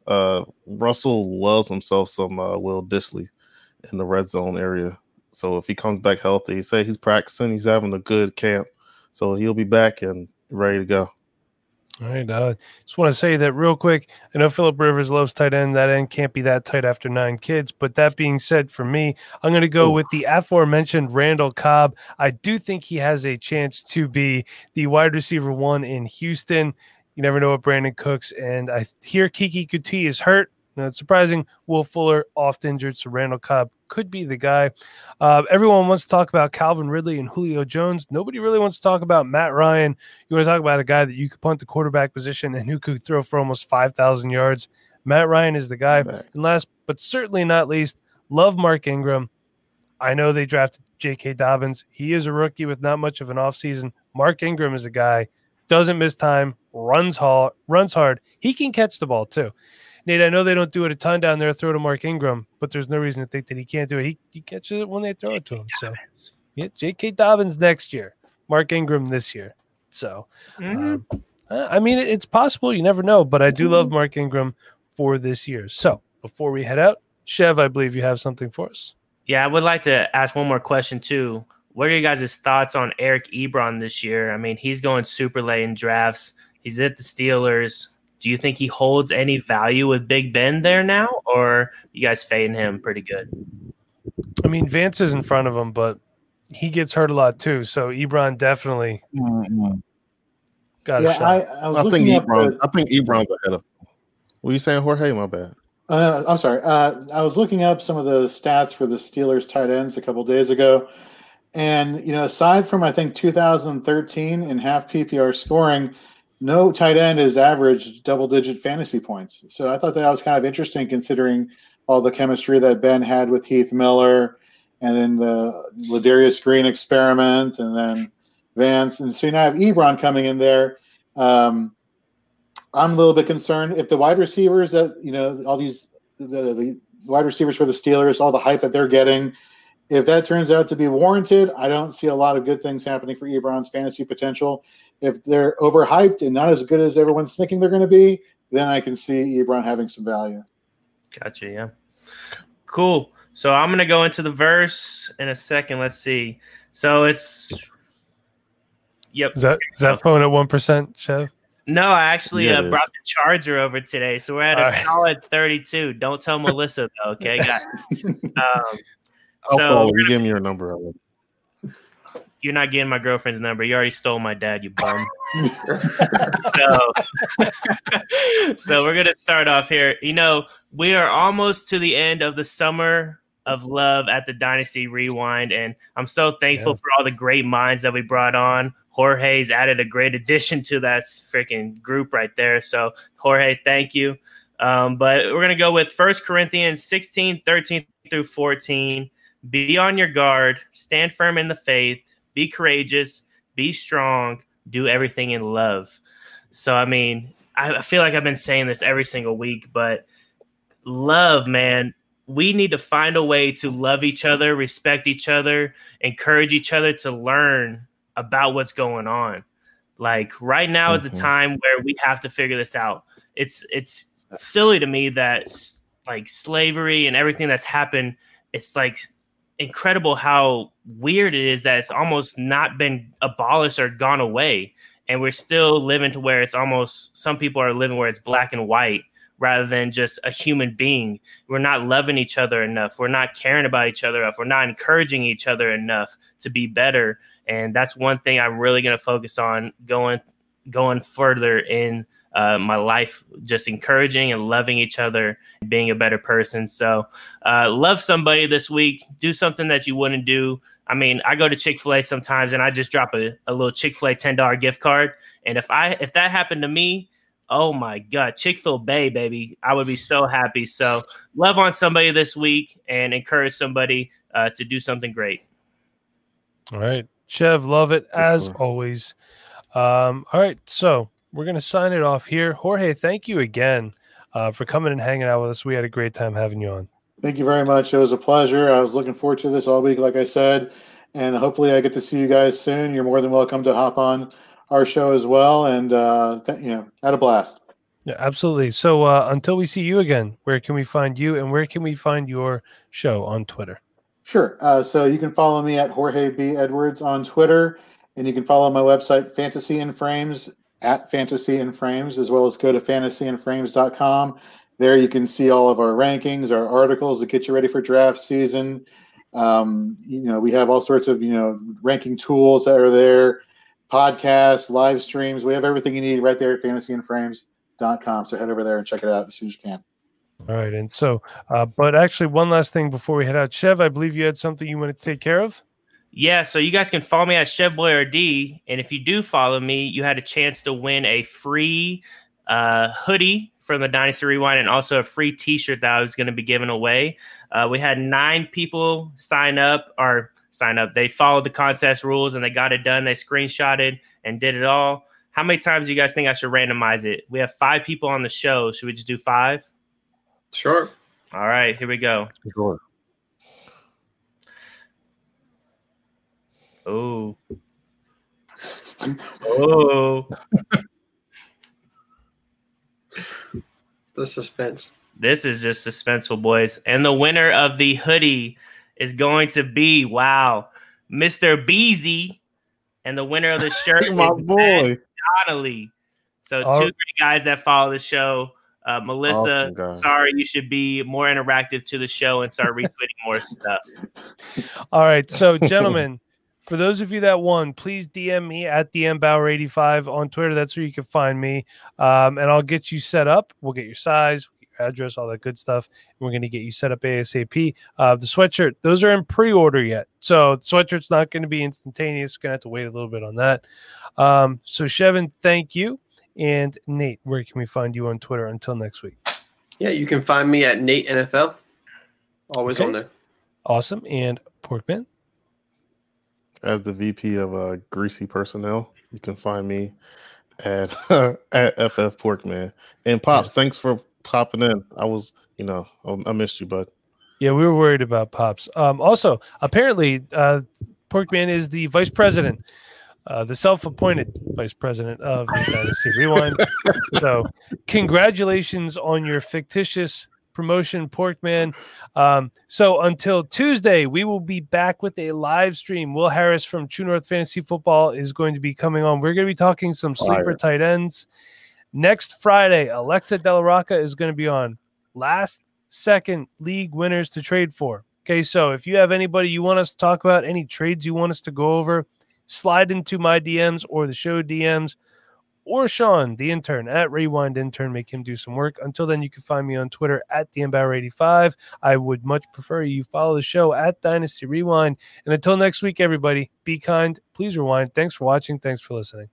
Uh, Russell loves himself some uh, Will Dissly in the red zone area. So if he comes back healthy, he say he's practicing, he's having a good camp, so he'll be back and ready to go. All right. Uh, just want to say that real quick. I know Philip Rivers loves tight end. That end can't be that tight after nine kids. But that being said, for me, I'm going to go Ooh. with the aforementioned Randall Cobb. I do think he has a chance to be the wide receiver one in Houston. You never know what Brandin Cooks. And I hear Keke Coutee is hurt. Not surprising. Will Fuller oft injured, so Randall Cobb could be the guy. Uh, everyone wants to talk about Calvin Ridley and Julio Jones. Nobody really wants to talk about Matt Ryan. You want to talk about a guy that you could punt the quarterback position and who could throw for almost 5,000 yards. Matt Ryan is the guy. And last but certainly not least, love Mark Ingram. I know they drafted J.K. Dobbins. He is a rookie with not much of an offseason. Mark Ingram is a guy doesn't miss time, runs hard, runs hard. He can catch the ball too. Nate, I know they don't do it a ton down there, throw to Mark Ingram, but there's no reason to think that he can't do it. He, he catches it when they throw it to him. So, yeah, J.K. Dobbins next year, Mark Ingram this year. So, mm-hmm. um, I mean, it's possible. You never know, but I do love mm-hmm. Mark Ingram for this year. So, before we head out, Chev, I believe you have something for us. Yeah, I would like to ask one more question too. What are you guys' thoughts on Eric Ebron this year? I mean, he's going super late in drafts. He's at the Steelers. Do you think he holds any value with Big Ben there now, or you guys fading him pretty good? I mean, Vance is in front of him, but he gets hurt a lot too. So Ebron definitely mm-hmm. got yeah, a shot. I, I, was I think Ebron. The, I think Ebron's ahead of. What are you saying, Jorge? My bad. Uh, I'm sorry. Uh, I was looking up some of the stats for the Steelers tight ends a couple days ago, and you know, aside from I think 2013 in half PPR scoring, no tight end has averaged double digit fantasy points. So I thought that was kind of interesting considering all the chemistry that Ben had with Heath Miller and then the Ladarius Green experiment and then Vance. And so now I have Ebron coming in there. Um, I'm a little bit concerned if the wide receivers that, you know, all these, the, the wide receivers for the Steelers, all the hype that they're getting, If that turns out to be warranted, I don't see a lot of good things happening for Ebron's fantasy potential. If they're overhyped and not as good as everyone's thinking they're going to be, then I can see Ebron having some value. Gotcha. Yeah. Cool. So I'm gonna go into the verse in a second. Let's see. So it's yep. Is that is that phone at one percent, Chev? No, I actually Yeah, uh, brought the charger over today, so we're at a All right. solid 32. Don't tell Melissa though, okay? Got it. Um, I'll so call. You give me your number. Ellen. you're not getting my girlfriend's number. You already stole my dad, you bum. so, so we're gonna start off here. You know, we are almost to the end of the summer of love at the Dynasty Rewind, and I'm so thankful Yeah. for all the great minds that we brought on. Jorge's added a great addition to that freaking group right there. So, Jorge, thank you. Um, but we're gonna go with First Corinthians 16, 13 through 14. Be on your guard, stand firm in the faith, be courageous, be strong, do everything in love. So, I mean, I, feel like I've been saying this every single week, but love, man, we need to find a way to love each other, respect each other, encourage each other to learn about what's going on. Like right now is the Mhm. time where we have to figure this out. It's it's silly to me that like slavery and everything that's happened, it's like incredible how weird it is that it's almost not been abolished or gone away. And we're still living to where it's almost some people are living where it's black and white rather than just a human being. We're not loving each other enough. We're not caring about each other enough. We're not encouraging each other enough to be better. And that's one thing i'm really going to focus on going going further in uh, my life just encouraging and loving each other being a better person so uh, love somebody this week do something that you wouldn't do I mean, I go to Chick Fil A sometimes, and I just drop a, a little Chick Fil A ten dollar gift card. And if I if that happened to me, oh my god, Chick Fil A baby, I would be so happy. So love on somebody this week and encourage somebody uh, to do something great. All right, Chev, love it For as sure. always. Um, all right, so we're gonna sign it off here. Jorge, thank you again uh, for coming and hanging out with us. We had a great time having you on. Thank you very much. It was a pleasure. I was looking forward to this all week, like I said, and hopefully I get to see you guys soon. You're more than welcome to hop on our show as well, and uh, th- you know, had a blast. Yeah, absolutely. So uh, until we see you again, where can we find you, and where can we find your show on Twitter? Sure. Uh, so you can follow me at Jorge B Edwards on Twitter, and you can follow my website Fantasy in Frames at Fantasy and Frames, as well as go to fantasyinframes.com. There you can see all of our rankings, our articles that get you ready for draft season. Um, you know, we have all sorts of you know ranking tools that are there, podcasts, live streams. We have everything you need right there at fantasyinframes.com. So head over there and check it out as soon as you can. All right, and so, uh, but actually, one last thing before we head out, Chev, I believe you had something you wanted to take care of. Yeah, so you guys can follow me at ChevBoyRD, and if you do follow me, you had a chance to win a free uh, hoodie from the Dynasty Rewind and also a free T-shirt that I was going to be giving away. Uh, we had nine people sign up or sign up. They followed the contest rules and they got it done. They screenshotted and did it all. How many times do you guys think I should randomize it? We have five people on the show. Should we just do five? Sure. All right, here we go. Sure. Oh. Oh. The suspense. This is just suspenseful, boys. And the winner of the hoodie is going to be wow, Mr. Beezy. And the winner of the shirt my is Matt boy. Donnelly. So Oh. two great guys that follow the show. Uh, Melissa, Awesome, guys. sorry, you should be more interactive to the show and start retweeting more stuff. All right, so gentlemen, for those of you that won, please DM me at dmbauer85 on Twitter. That's where you can find me, um, and I'll get you set up. We'll get your size, your address, all that good stuff. And we're going to get you set up ASAP. Uh, the sweatshirt, those are in pre-order yet, so the sweatshirt's not going to be instantaneous. Going to have to wait a little bit on that. Um, so Shevin, thank you, and Nate, where can we find you on Twitter? Until next week. Yeah, you can find me at Nate NFL. Always Okay. on there. Awesome, and Porkman. As the VP of uh, Greasy Personnel, you can find me at at FF Porkman. And Pops, Yes. thanks for popping in. I was, you know, I- missed you, bud. Yeah, we were worried about pops. Um, also, apparently, uh, Porkman is the vice president, uh, the self-appointed vice president of the Dynasty Rewind. so, congratulations on your fictitious promotion, Porkman. Um, so until Tuesday, we will be back with a live stream. Will Harris from True North Fantasy Football is going to be coming on. We're going to be talking some sleeper Fire. tight ends. Next Friday, Alexa Della Rocca is going to be on. Last second league winners to trade for. Okay, so if you have anybody you want us to talk about, any trades you want us to go over, slide into my DMs or the show DMs or Sean, the intern at Rewind Intern, make him do some work. Until then, you can find me on Twitter at DMBauer85. I would much prefer you follow the show at Dynasty Rewind. And until next week, everybody, be kind, please rewind. Thanks for watching. Thanks for listening.